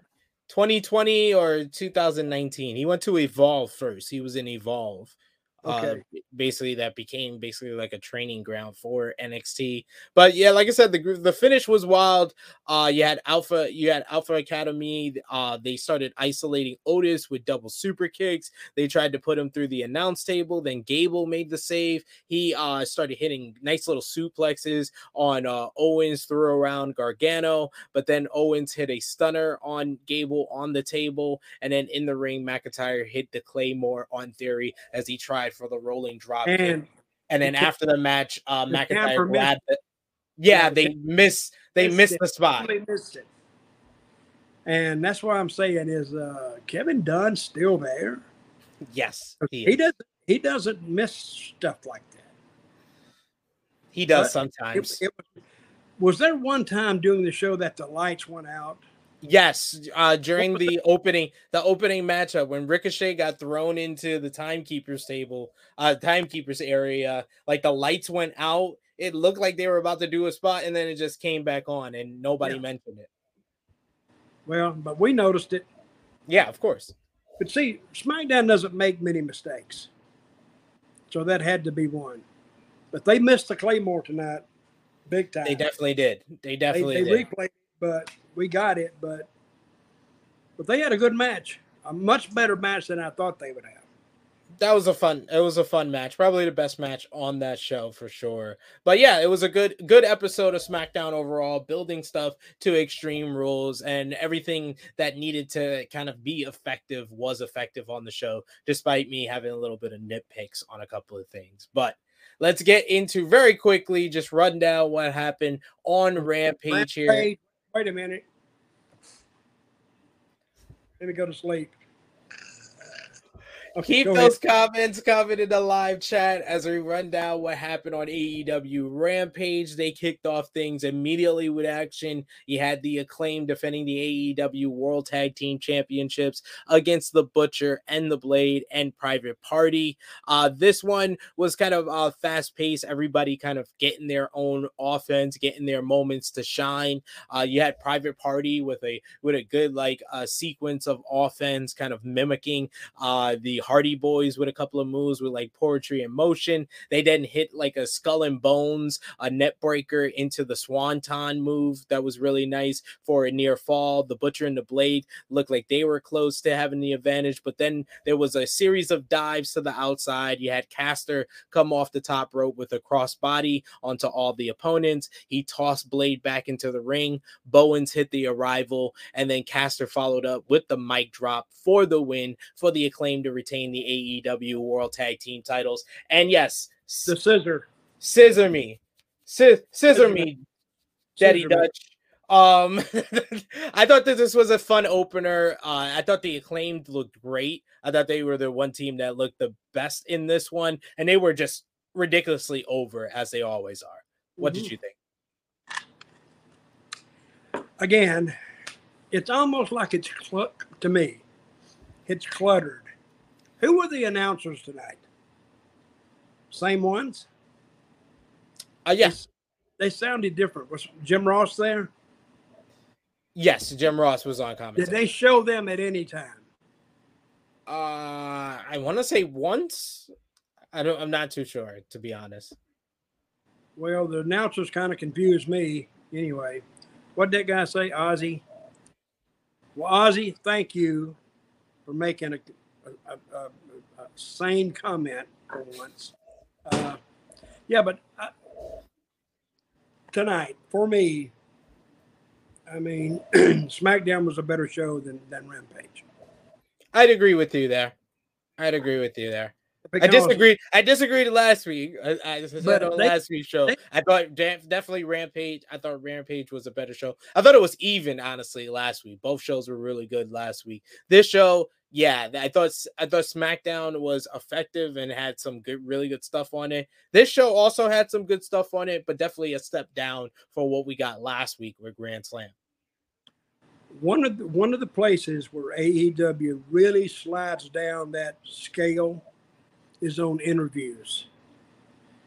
2020 or 2019. He went to Evolve first. He was in Evolve. Uh, Okay. b- basically, that became basically like a training ground for NXT. But yeah, like I said, the the finish was wild. Uh, you had Alpha, you had Alpha Academy. Uh, they started isolating Otis with double super kicks. They tried to put him through the announce table. Then Gable made the save. He uh started hitting nice little suplexes on uh Owens, threw around Gargano, but then Owens hit a stunner on Gable on the table, and then in the ring, McIntyre hit the Claymore on Theory as he tried for the rolling drop. kick. And and then the after the match, uh, the McIntyre grabbed it. Yeah, Yeah, the they miss They missed missed the spot. totally missed it. And that's why I'm saying is uh, Kevin Dunn still there? Yes, he, He doesn't. He doesn't miss stuff like that. he does But It- sometimes. it was, was there one time during the show that the lights went out? Yes, uh, during the opening, the opening matchup when Ricochet got thrown into the timekeepers table, uh, timekeepers area, like the lights went out. It looked like they were about to do a spot, and then it just came back on, and nobody Yeah. mentioned it. Well, but we noticed it. Yeah, of course. But see, SmackDown doesn't make many mistakes, so that had to be one. But they missed the Claymore tonight, big time. They definitely did. They They, definitely they did. replayed, but we got it. But but they had a good match, a much better match than I thought they would have. that was a fun it was a fun match probably the best match on that show for sure but yeah it was a good good episode of smackdown overall building stuff to extreme rules and everything that needed to kind of be effective was effective on the show despite me having a little bit of nitpicks on a couple of things but let's get into very quickly just run down what happened on rampage here Wait, a minute. Let me go to sleep. Keep go those ahead. comments coming in the live chat as we run down what happened on AEW Rampage. They kicked off things immediately with action. You had the Acclaimed defending the AEW World Tag Team Championships against the Butcher and the Blade and Private Party. Uh, this one was kind of uh, fast paced. Everybody kind of getting their own offense, getting their moments to shine. Uh, you had Private Party with a with a good like uh, sequence of offense, kind of mimicking uh the Hardy Boys with a couple of moves with like poetry in motion. They then hit like a skull and bones, a net breaker into the swanton move that was really nice for a near fall. The Butcher and the Blade looked like they were close to having the advantage, but then there was a series of dives to the outside. You had Caster come off the top rope with a crossbody onto all the opponents. He tossed Blade back into the ring. Bowens hit the arrival, and then Caster followed up with the mic drop for the win for the Acclaimed to retain the AEW World Tag Team titles. And yes, The scissor. scissor me, Sci- scissor me, Daddy Dutch. Um, I thought that this was a fun opener. Uh, I thought the acclaimed looked great. I thought they were the one team that looked the best in this one, and they were just ridiculously over as they always are. What Mhm. did you think? Again, it's almost like it's cl- to me. It's cluttered. Who were the announcers tonight? Same ones? Uh, yes, They sounded different. Was Jim Ross there? yes, Jim Ross was on comedy. Did they show them at any time? Uh, I want to say once. I don't. I'm not too sure, to be honest. Well, the announcers kind of confused me. Anyway, what did that guy say, Ozzy? Well, Ozzy, thank you for making a, a, a, a, sane comment for once. Uh, yeah, but uh, tonight, for me, I mean, SmackDown was a better show than, than Rampage. I'd agree with you there. I'd agree with you there. I disagreed. I disagreed last week. I, I said on they- last week's show. they- I thought definitely Rampage. I thought Rampage was a better show. I thought it was even, honestly, last week. Both shows were really good last week. This show, yeah, I thought I thought SmackDown was effective and had some good, really good stuff on it. This show also had some good stuff on it, but definitely a step down for what we got last week with Grand Slam. one of the, one of the places where AEW really slides down that scale is on interviews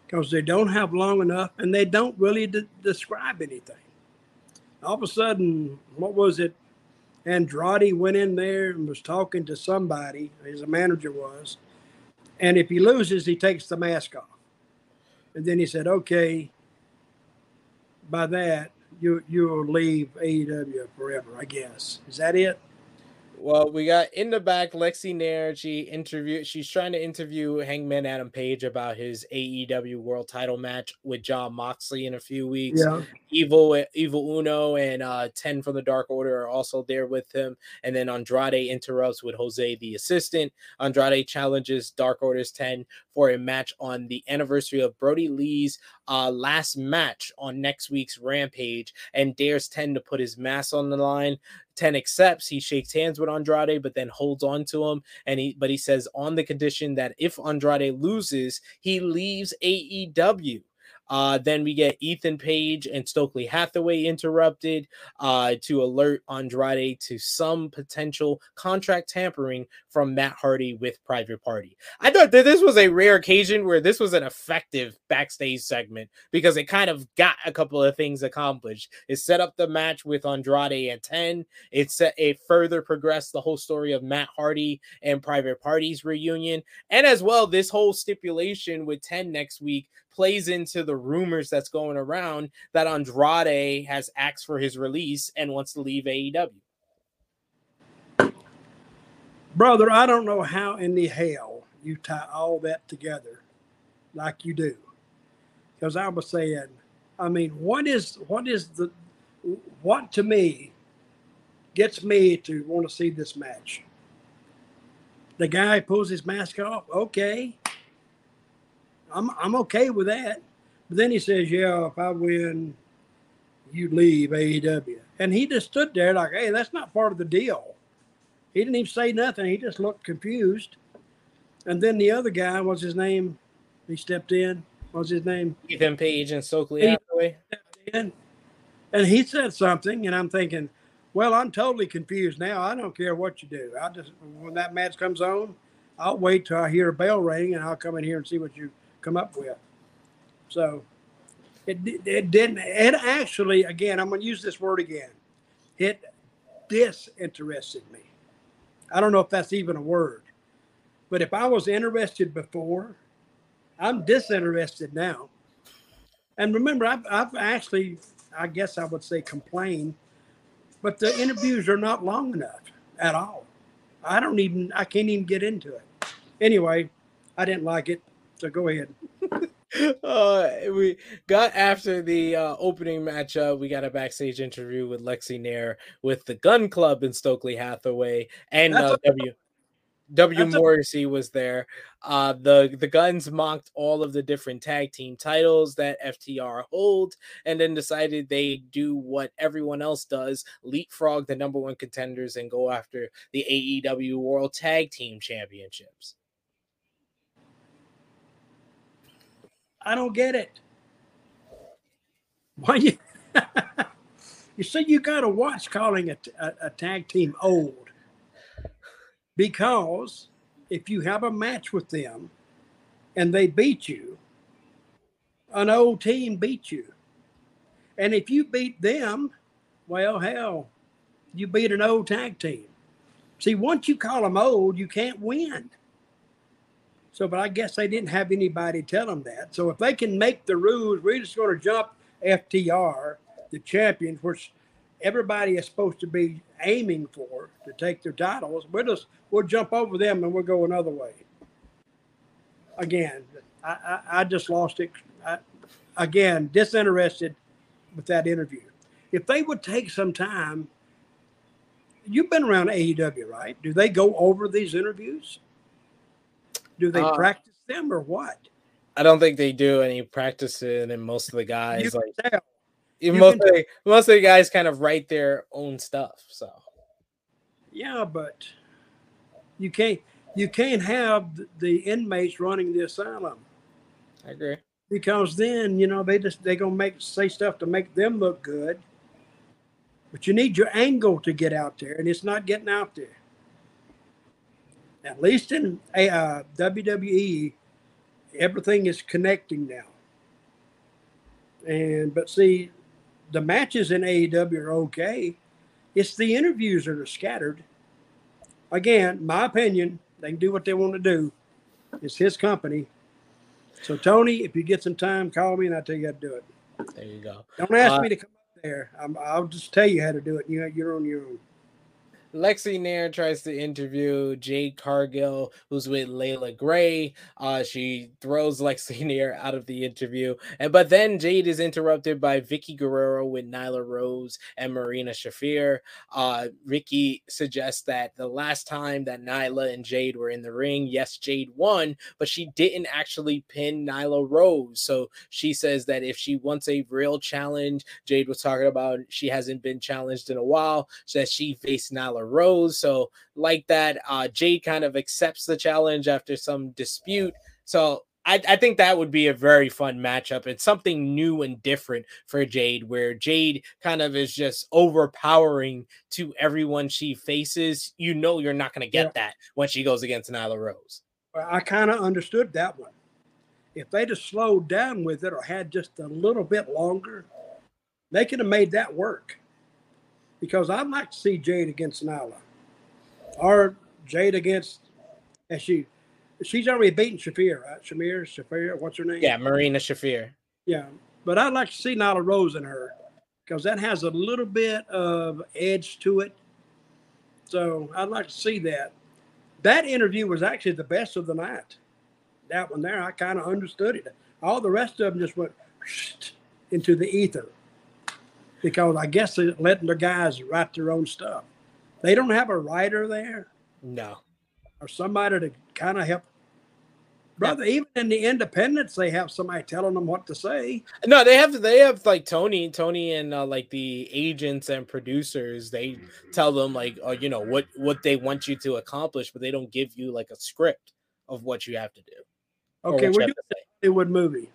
because they don't have long enough and they don't really de- describe anything. All of a sudden, what was it? Andrade went in there and was talking to somebody, as a manager was, and if he loses, he takes the mask off. And then he said, "Okay, by that, you you'll leave AEW forever, I guess. Is that it? Well, we got in the back Lexy Nair. She interview. She's trying to interview Hangman Adam Page about his AEW World Title match with Jon Moxley in a few weeks. Yeah. Evil, Evil Uno, and uh, Ten from the Dark Order are also there with him. And then Andrade interrupts with Jose, the assistant. Andrade challenges Dark Order's Ten for a match on the anniversary of Brodie Lee's uh, last match on next week's Rampage, and dares Ten to put his mask on the line. 10 accepts he shakes hands with Andrade but then holds on to him and he but he says on the condition that if Andrade loses he leaves AEW uh, then we get Ethan Page and Stokely Hathaway interrupted uh, to alert Andrade to some potential contract tampering from Matt Hardy with Private Party. I thought that this was a rare occasion where this was an effective backstage segment because it kind of got a couple of things accomplished. It set up the match with Andrade at 10. It set it further progressed the whole story of Matt Hardy and Private Party's reunion. And as well, this whole stipulation with 10 next week plays into the rumors that's going around that Andrade has asked for his release and wants to leave AEW. Brother, I don't know how in the hell you tie all that together like you do. Because I was saying, I mean, what is what is the what to me gets me to want to see this match? The guy pulls his mask off, okay. I'm I'm okay with that. But then he says, Yeah, if I win, you leave AEW. And he just stood there like, hey, that's not part of the deal. He didn't even say nothing. He just looked confused. And then the other guy, what's his name? He stepped in. What's his name? Ethan Page and Stokely Hathaway. In. And he said something, and I'm thinking, well, I'm totally confused now. I don't care what you do. I just when that match comes on, I'll wait till I hear a bell ring, and I'll come in here and see what you come up with. So it it didn't. It actually, again, I'm going to use this word again. It disinterested me. I don't know if that's even a word, but if I was interested before, I'm disinterested now. And remember, I've, I've actually, I guess I would say, complain, but the interviews are not long enough at all. I don't even, I can't even get into it. Anyway, I didn't like it. So go ahead. uh, we got after the uh, opening matchup. We got a backstage interview with Lexy Nair with the Gunn Club in Stokely Hathaway, and uh, W. W. That's a- Morrissey was there. Uh, the the Gunns mocked all of the different tag team titles that FTR hold, and then decided they do what everyone else does: leapfrog the number one contenders and go after the AEW World Tag Team Championships. I don't get it. Why you? you see, you got to watch calling a, a, a tag team old because if you have a match with them and they beat you, an old team beat you. And if you beat them, well, hell, you beat an old tag team. See, once you call them old, you can't win. So, but I guess they didn't have anybody tell them that. So, if they can make the rules, we're just going to jump FTR, the champions, which everybody is supposed to be aiming for to take their titles. We'll just we'll jump over them and we'll go another way. Again, I, I, I just lost it. I, again, disinterested with that interview. If they would take some time, you've been around AEW, right? Do they go over these interviews? Do they Uh, practice them or what? I don't think they do any practicing, and most of the guys can like you most of the, most of the guys kind of write their own stuff. So Yeah, but you can't you can't have the inmates running the asylum I agree. because then you know they just they gonna make say stuff to make them look good. But you need your angle to get out there, and it's not getting out there. At least in uh, WWE, everything is connecting now. And but see, the matches in AEW are okay. It's the interviews that are scattered. Again, my opinion, they can do what they want to do. It's his company. So Tony, if you get some time, call me and I'll tell you how to do it. There you go. Don't ask Uh, me to come up there. I'm, I'll just tell you how to do it. You, you're on your own. Lexy Nair tries to interview Jade Cargill, who's with Leila Grey. Uh, she throws Lexy Nair out of the interview, and but then Jade is interrupted by Vickie Guerrero with Nyla Rose and Marina Shafir. Uh, Vicky suggests that the last time that Nyla and Jade were in the ring, yes, Jade won, but she didn't actually pin Nyla Rose. So she says that if she wants a real challenge, Jade was talking about she hasn't been challenged in a while, so she faced Nyla Rose. So, like that, uh, Jade kind of accepts the challenge after some dispute. So, I, I think that would be a very fun matchup. It's something new and different for Jade, where Jade kind of is just overpowering to everyone she faces. You know, you're not going to get that when she goes against Nyla Rose. Well, I kind of understood that one. If they'd have slowed down with it or had just a little bit longer, they could have made that work. Because I'd like to see Jade against Nyla, or Jade against, and she, she's already beaten Shafir, right? Shamir, Shafir, what's her name? Yeah, Marina Shafir. Yeah, but I'd like to see Nyla Rose in her because that has a little bit of edge to it. So I'd like to see that. That interview was actually the best of the night. That one there, I kind of understood it. All the rest of them just went into the ether because I guess they're letting their guys write their own stuff. They don't have a writer there No. or somebody to kind of help. Brother, even in the independents, they have somebody telling them what to say. No, they have they have like Tony, Tony, and uh, like the agents and producers. They tell them like, uh, you know, what what they want you to accomplish, but they don't give you like a script of what you have to do. Okay, we're doing a. Hollywood movie.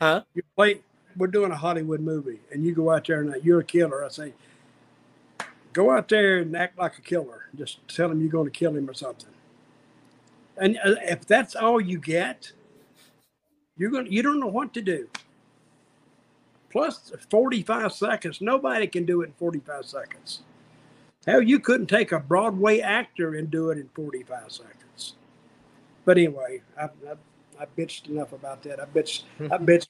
Huh? You play. We're doing a Hollywood movie, and you go out there and you're a killer. I say, go out there and act like a killer. Just tell him you're going to kill him or something. And uh, if that's all you get, you're going. to You don't know what to do. Plus, 45 seconds. Nobody can do it in 45 seconds. Hell, you couldn't take a Broadway actor and do it in 45 seconds. But anyway, I've, I've, I bitched enough about that. I bitched, I bitched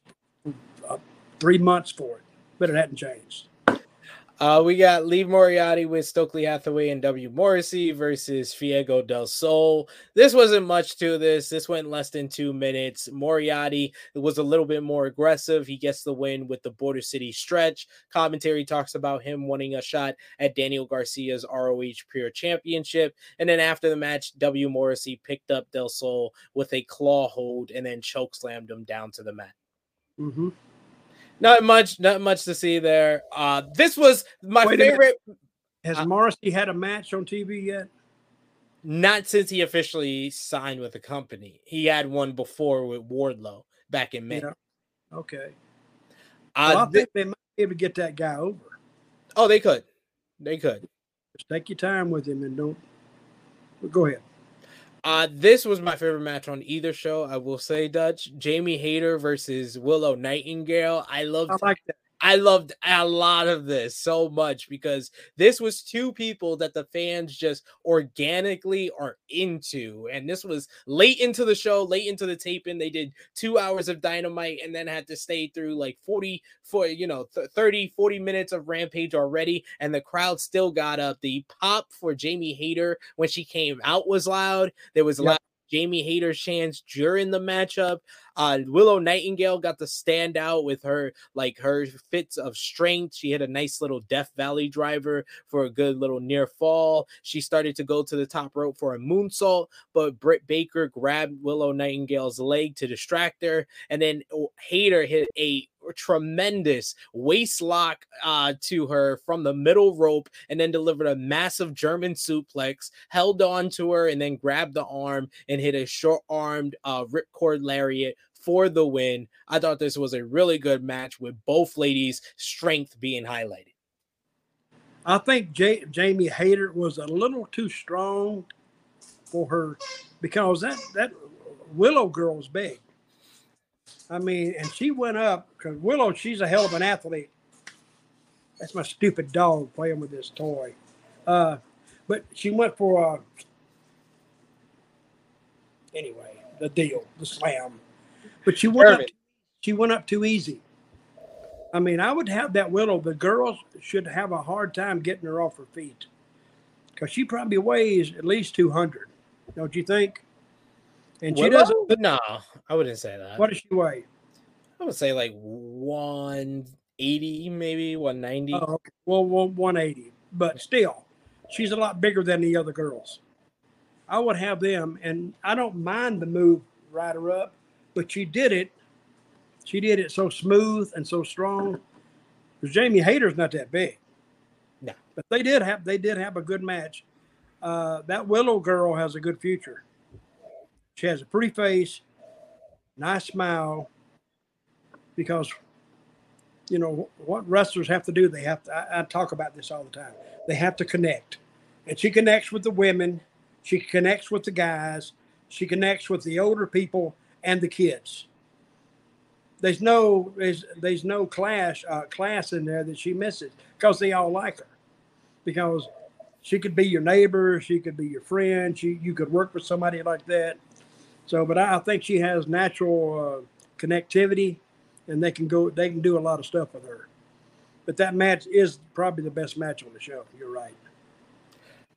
three months for it, but it hadn't changed. Uh, we got Lee Moriarty with Stokely Hathaway and W. Morrissey versus Fuego del Sol. This wasn't much to this. This went less than two minutes. Moriarty was a little bit more aggressive. He gets the win with the Border City stretch. Commentary talks about him wanting a shot at Daniel Garcia's ROH Pure Championship. And then after the match, W. Morrissey picked up Del Sol with a claw hold and then choke slammed him down to the mat. Mm-hmm. Not much, not much to see there. Uh, this was my Wait favorite. Has Uh, Morrissey had a match on TV yet? Not since he officially signed with the company. He had one before with Wardlow back in May. Yeah. Okay. Uh, Well, I thi- think they might be able to get that guy over. oh, they could, they could. Just take your time with him and don't. Well, go ahead. Uh, this was my favorite match on either show. I will say, Dutch Jamie Hayter versus Willow Nightingale. I loved I like that. I loved a lot of this so much because this was two people that the fans just organically are into. And this was late into the show, late into the taping. They did two hours of dynamite and then had to stay through like 40, for you know, th- 30, 40 minutes of rampage already. And the crowd still got up. The pop for Jamie Hayter when she came out was loud. There was Yep. lot of Jamie Hayter chants during the matchup. Uh, Willow Nightingale got to stand out with her like her fits of strength. She hit a nice little Death Valley driver for a good little near fall. She started to go to the top rope for a moonsault, but Britt Baker grabbed Willow Nightingale's leg to distract her, and then Hayter hit a tremendous waist lock uh, to her from the middle rope and then delivered a massive German suplex, held on to her, and then grabbed the arm and hit a short armed uh, ripcord lariat for the win. I thought this was a really good match with both ladies' strength being highlighted. I think J- Jamie Hayter was a little too strong for her because that that Willow girl's big. I mean, and she went up because Willow, she's a hell of an athlete. That's my stupid dog playing with this toy. Uh, but she went for a, anyway the deal, the slam. But she went up, she went up too easy. I mean, I would have that Willow. The girls should have a hard time getting her off her feet because she probably weighs at least two hundred. Don't you think? And she doesn't. No, I wouldn't say that. What does she weigh? I would say like 180, maybe 190. Oh, okay. well, well, 180. But still, she's a lot bigger than the other girls. I would have them, and I don't mind the move right her up, but she did it. She did it so smooth and so strong. Because Jamie Hayter's not that big. No. But they did have they did have a good match. Uh, that Willow girl has a good future. She has a pretty face, nice smile. Because, you know, what wrestlers have to do, they have to, I, I talk about this all the time. They have to connect. And she connects with the women, she connects with the guys, she connects with the older people and the kids. There's no there's there's no class uh, class in there that she misses because they all like her because she could be your neighbor, she could be your friend, she you could work with somebody like that. So, but I, think she has natural uh, connectivity, and they can go. They can do a lot of stuff with her. But that match is probably the best match on the show. You're right.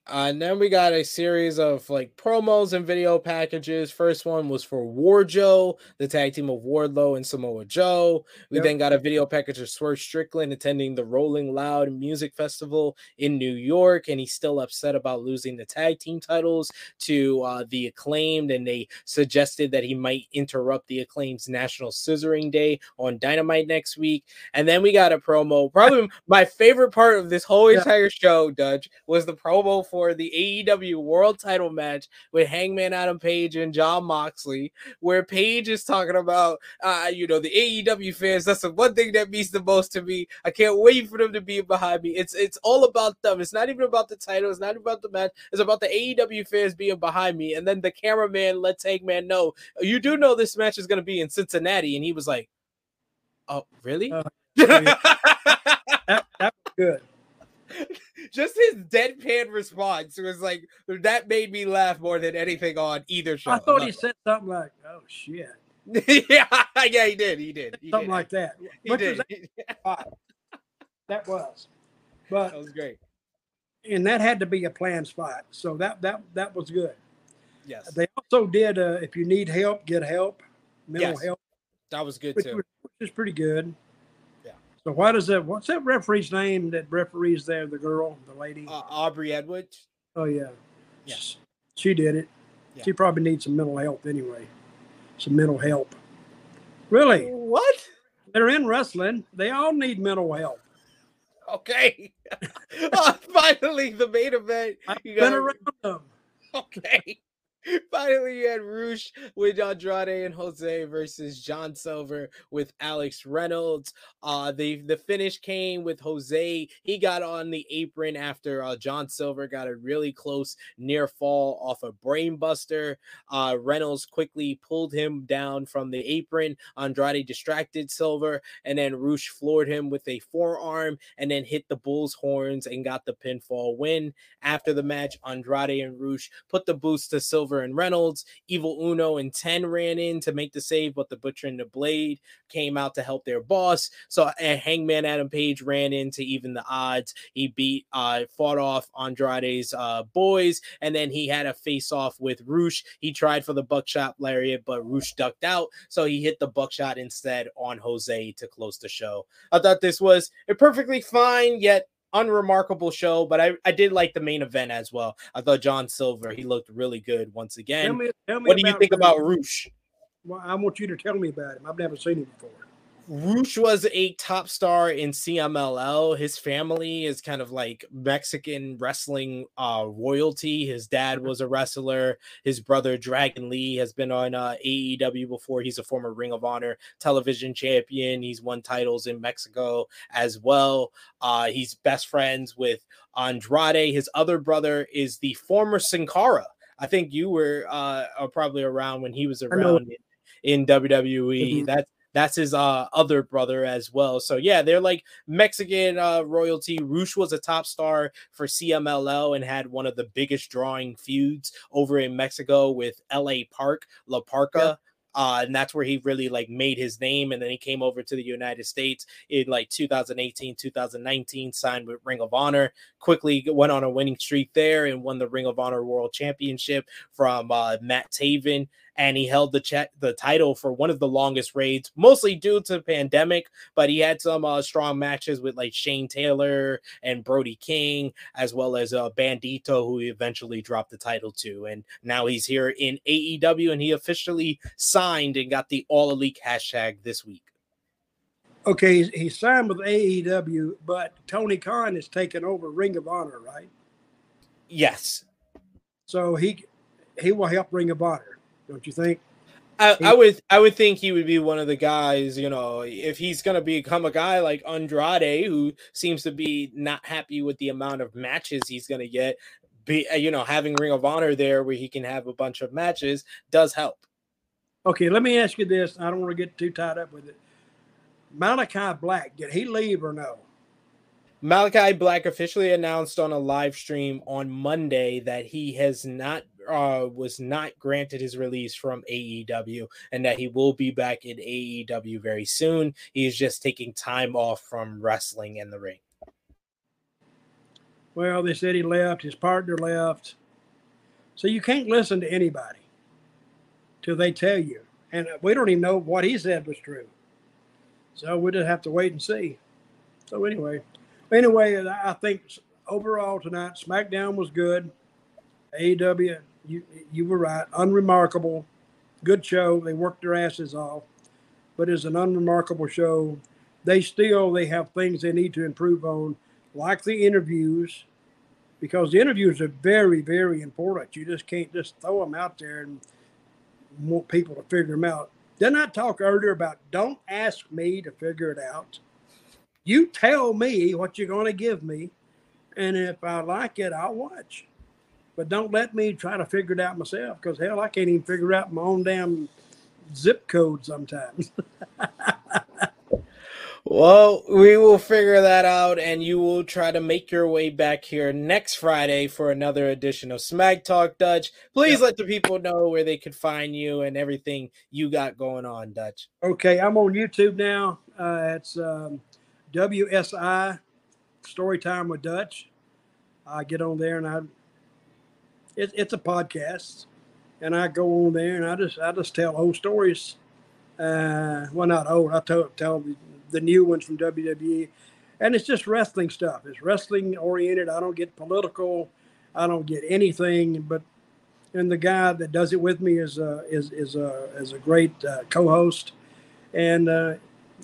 Uh, and then we got a series of like promos and video packages. First one was for Wardlow, the tag team of Wardlow and Samoa Joe. We yep. then got a video package of Swerve Strickland attending the Rolling Loud Music Festival in New York, and he's still upset about losing the tag team titles to uh, the Acclaimed, and they suggested that he might interrupt the Acclaimed's National Scissoring Day on Dynamite next week. And then we got a promo. Probably my favorite part of this whole entire show, Dutch, was the promo for for the AEW World Title match with Hangman Adam Page and Jon Moxley, where Page is talking about, uh, you know, the AEW fans. That's the one thing that means the most to me. I can't wait for them to be behind me. It's it's all about them. It's not even about the title. It's not about the match. It's about the AEW fans being behind me. And then the cameraman lets Hangman know, you do know this match is going to be in Cincinnati, and he was like, "Oh, really?" Uh, that, that was good. just his deadpan response was like that made me laugh more than anything on either show. I thought he said something like, "Oh shit." yeah, yeah, he did. He did. He something did. like that. He Which did. Was that was, but that was great. And that had to be a planned spot, so that that that was good. Yes. They also did. Uh, if you need help, get help. Mental yes. help. That was good which too. Was, which is pretty good. So why does that? What's that referee's name? That referees there, the girl, the lady, uh, Aubrey Edwards. Oh yeah, yes, she did it. Yeah. She probably needs some mental health anyway. Some mental help. Really? What? They're in wrestling. They all need mental help. Okay. oh, finally, the main event. I've you been around them. Okay. Finally, you had Rush with Andrade and Jose versus John Silver with Alex Reynolds. Uh, the the finish came with Jose. He got on the apron after uh, John Silver got a really close near fall off a brainbuster. Uh, Reynolds quickly pulled him down from the apron. Andrade distracted Silver, and then Rush floored him with a forearm, and then hit the bull's horns and got the pinfall win. After the match, Andrade and Rush put the boost to Silver Silver and Reynolds. Evil Uno and 10 ran in to make the save, but the Butcher and the Blade came out to help their boss. So Hangman Adam Page ran in to even the odds. He beat, uh, fought off Andrade's uh, boys, and then he had a face off with Rush. He tried for the buckshot lariat, but Rush ducked out. So he hit the buckshot instead on Jose to close the show. I thought this was a perfectly fine yet unremarkable show, but I, I did like the main event as well. I thought John Silver, he looked really good once again. Tell me, tell me what do you think about Roosh? Well, I want you to tell me about him. I've never seen him before. Rush was a top star in CMLL. His family is kind of like Mexican wrestling uh, royalty. His dad was a wrestler. His brother Dragon Lee has been on uh, AEW before. He's a former Ring of Honor television champion. He's won titles in Mexico as well. Uh, he's best friends with Andrade. His other brother is the former Sin Cara. I think you were uh, probably around when he was around in, in WWE. Mm-hmm. That's that's his uh, other brother as well. So yeah, they're like Mexican uh, royalty. Rush was a top star for CMLL and had one of the biggest drawing feuds over in Mexico with LA Park, La Parka. Yeah. Uh, and that's where he really like made his name. And then he came over to the United States in like 2018, 2019, signed with Ring of Honor. Quickly went on a winning streak there and won the Ring of Honor World Championship from uh, Matt Taven and he held the check the title for one of the longest raids, mostly due to pandemic. But he had some uh, strong matches with like Shane Taylor and Brody King, as well as uh, Bandito, who he eventually dropped the title to. And now he's here in AEW, and he officially signed and got the All Elite hashtag this week. Okay, he signed with AEW, but Tony Khan is taking over Ring of Honor, right? Yes. So he he will help Ring of Honor don't you think? I, I, would I would think he would be one of the guys, you know, if he's gonna become a guy like Andrade, who seems to be not happy with the amount of matches he's gonna get, be uh, you know, having Ring of Honor there where he can have a bunch of matches does help. Okay, let me ask you this. I don't want to get too tied up with it. Malachi Black, did he leave or no? Malachi Black officially announced on a live stream on Monday that he has not uh, was not granted his release from AEW and that he will be back in AEW very soon. He's just taking time off from wrestling in the ring. Well, they said he left, his partner left. So you can't listen to anybody till they tell you. And we don't even know what he said was true. So we just have to wait and see. So anyway, anyway, I think overall tonight, SmackDown was good. AEW you you were right. Unremarkable, good show. They worked their asses off, but it's an unremarkable show. They still they have things they need to improve on, like the interviews, because the interviews are very very important. You just can't just throw them out there and want people to figure them out. Didn't I talk earlier about don't ask me to figure it out? You tell me what you're going to give me, and if I like it, I'll watch. But don't let me try to figure it out myself because hell, I can't even figure out my own damn zip code sometimes. well, we will figure that out and you will try to make your way back here next Friday for another edition of Smack Talk Dutch. Please let the people know where they could find you and everything you got going on, Dutch. Okay, I'm on YouTube now. Uh, it's um, WSI Storytime with Dutch. I get on there and I it, it's a podcast, and I go on there and I just I just tell old stories. Uh, well, not old. I tell tell the, the new ones from WWE, and it's just wrestling stuff. It's wrestling oriented. I don't get political. I don't get anything. But and the guy that does it with me is a is is a is a great uh, co-host, and uh,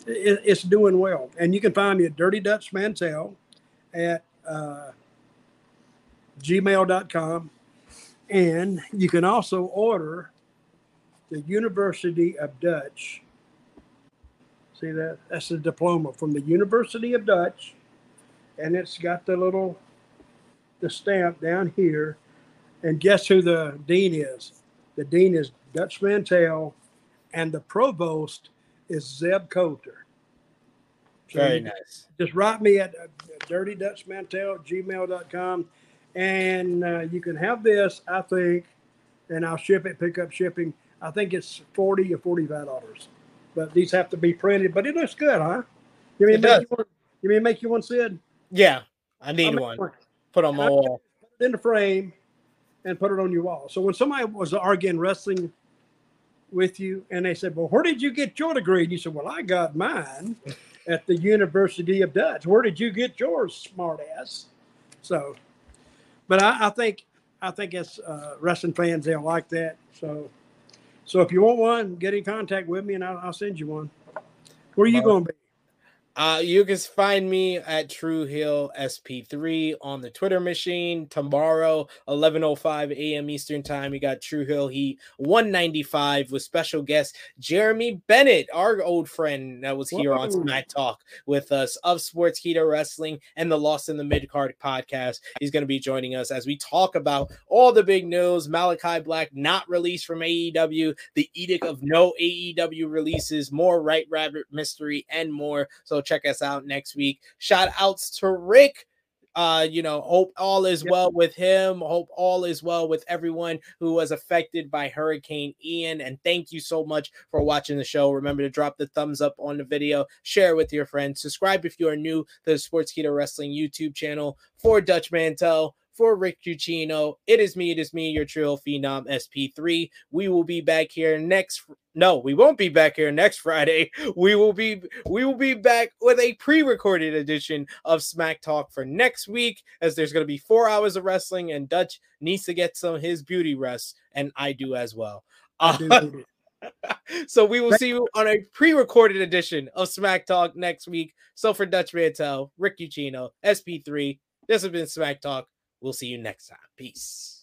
it, it's doing well. And you can find me at Dirty Dutch Mantell at uh, gmail.com. And you can also order the University of Dutch. See that? That's a diploma from the University of Dutch. And it's got the little the stamp down here. And guess who the dean is? The dean is Dutch Mantell, and the provost is Zeb Colter. So Very nice. Just write me at uh, dirtydutchmantell at gmail.com and uh, you can have this, I think, and I'll ship it, pick up shipping. I think it's forty or forty-five dollars, but these have to be printed. But it looks good, huh? You mean It make does. you one? You mean make you one, Sid? Yeah, I need make one. Put on my wall. Put it in the frame and put it on your wall. So when somebody was arguing wrestling with you and they said, Well, where did you get your degree? And you said, Well, I got mine at the University of Dutch. Where did you get yours, smartass? So but I, I think I think as uh, wrestling fans they'll like that. So so if you want one, get in contact with me and I'll, I'll send you one. Where are you going to be? Uh, you can find me at Trill SP3 on the Twitter machine tomorrow, 11:05 a.m. Eastern Time. We got Trill Heat 195 with special guest Jeremy Bennett, our old friend that was here on Whoa. Smack Talk with us of Sportskeeda Wrestling and the Lost in the Midcard podcast. He's going to be joining us as we talk about all the big news. Malachi Black not released from AEW, the edict of no AEW releases, more White Rabbit mystery, and more. So check us out next week. Shout outs to Rick. Uh, you know, hope all is well with him. Hope all is well with everyone who was affected by Hurricane Ian. And thank you so much for watching the show. Remember to drop the thumbs up on the video, share with your friends, subscribe if you are new to the Sportskeeda Wrestling YouTube channel for Dutch Mantell. For Rick Ucchino, it is me, it is me, your Trill Phenom SP3. We will be back here next. No, we won't be back here next Friday. We will be we will be back with a pre-recorded edition of Smack Talk for next week, as there's going to be four hours of wrestling, and Dutch needs to get some of his beauty rest, and I do as well. Uh, so we will see you on a pre-recorded edition of Smack Talk next week. So for Dutch Mantell, Rick Ucchino, SP3, this has been Smack Talk. We'll see you next time. Peace.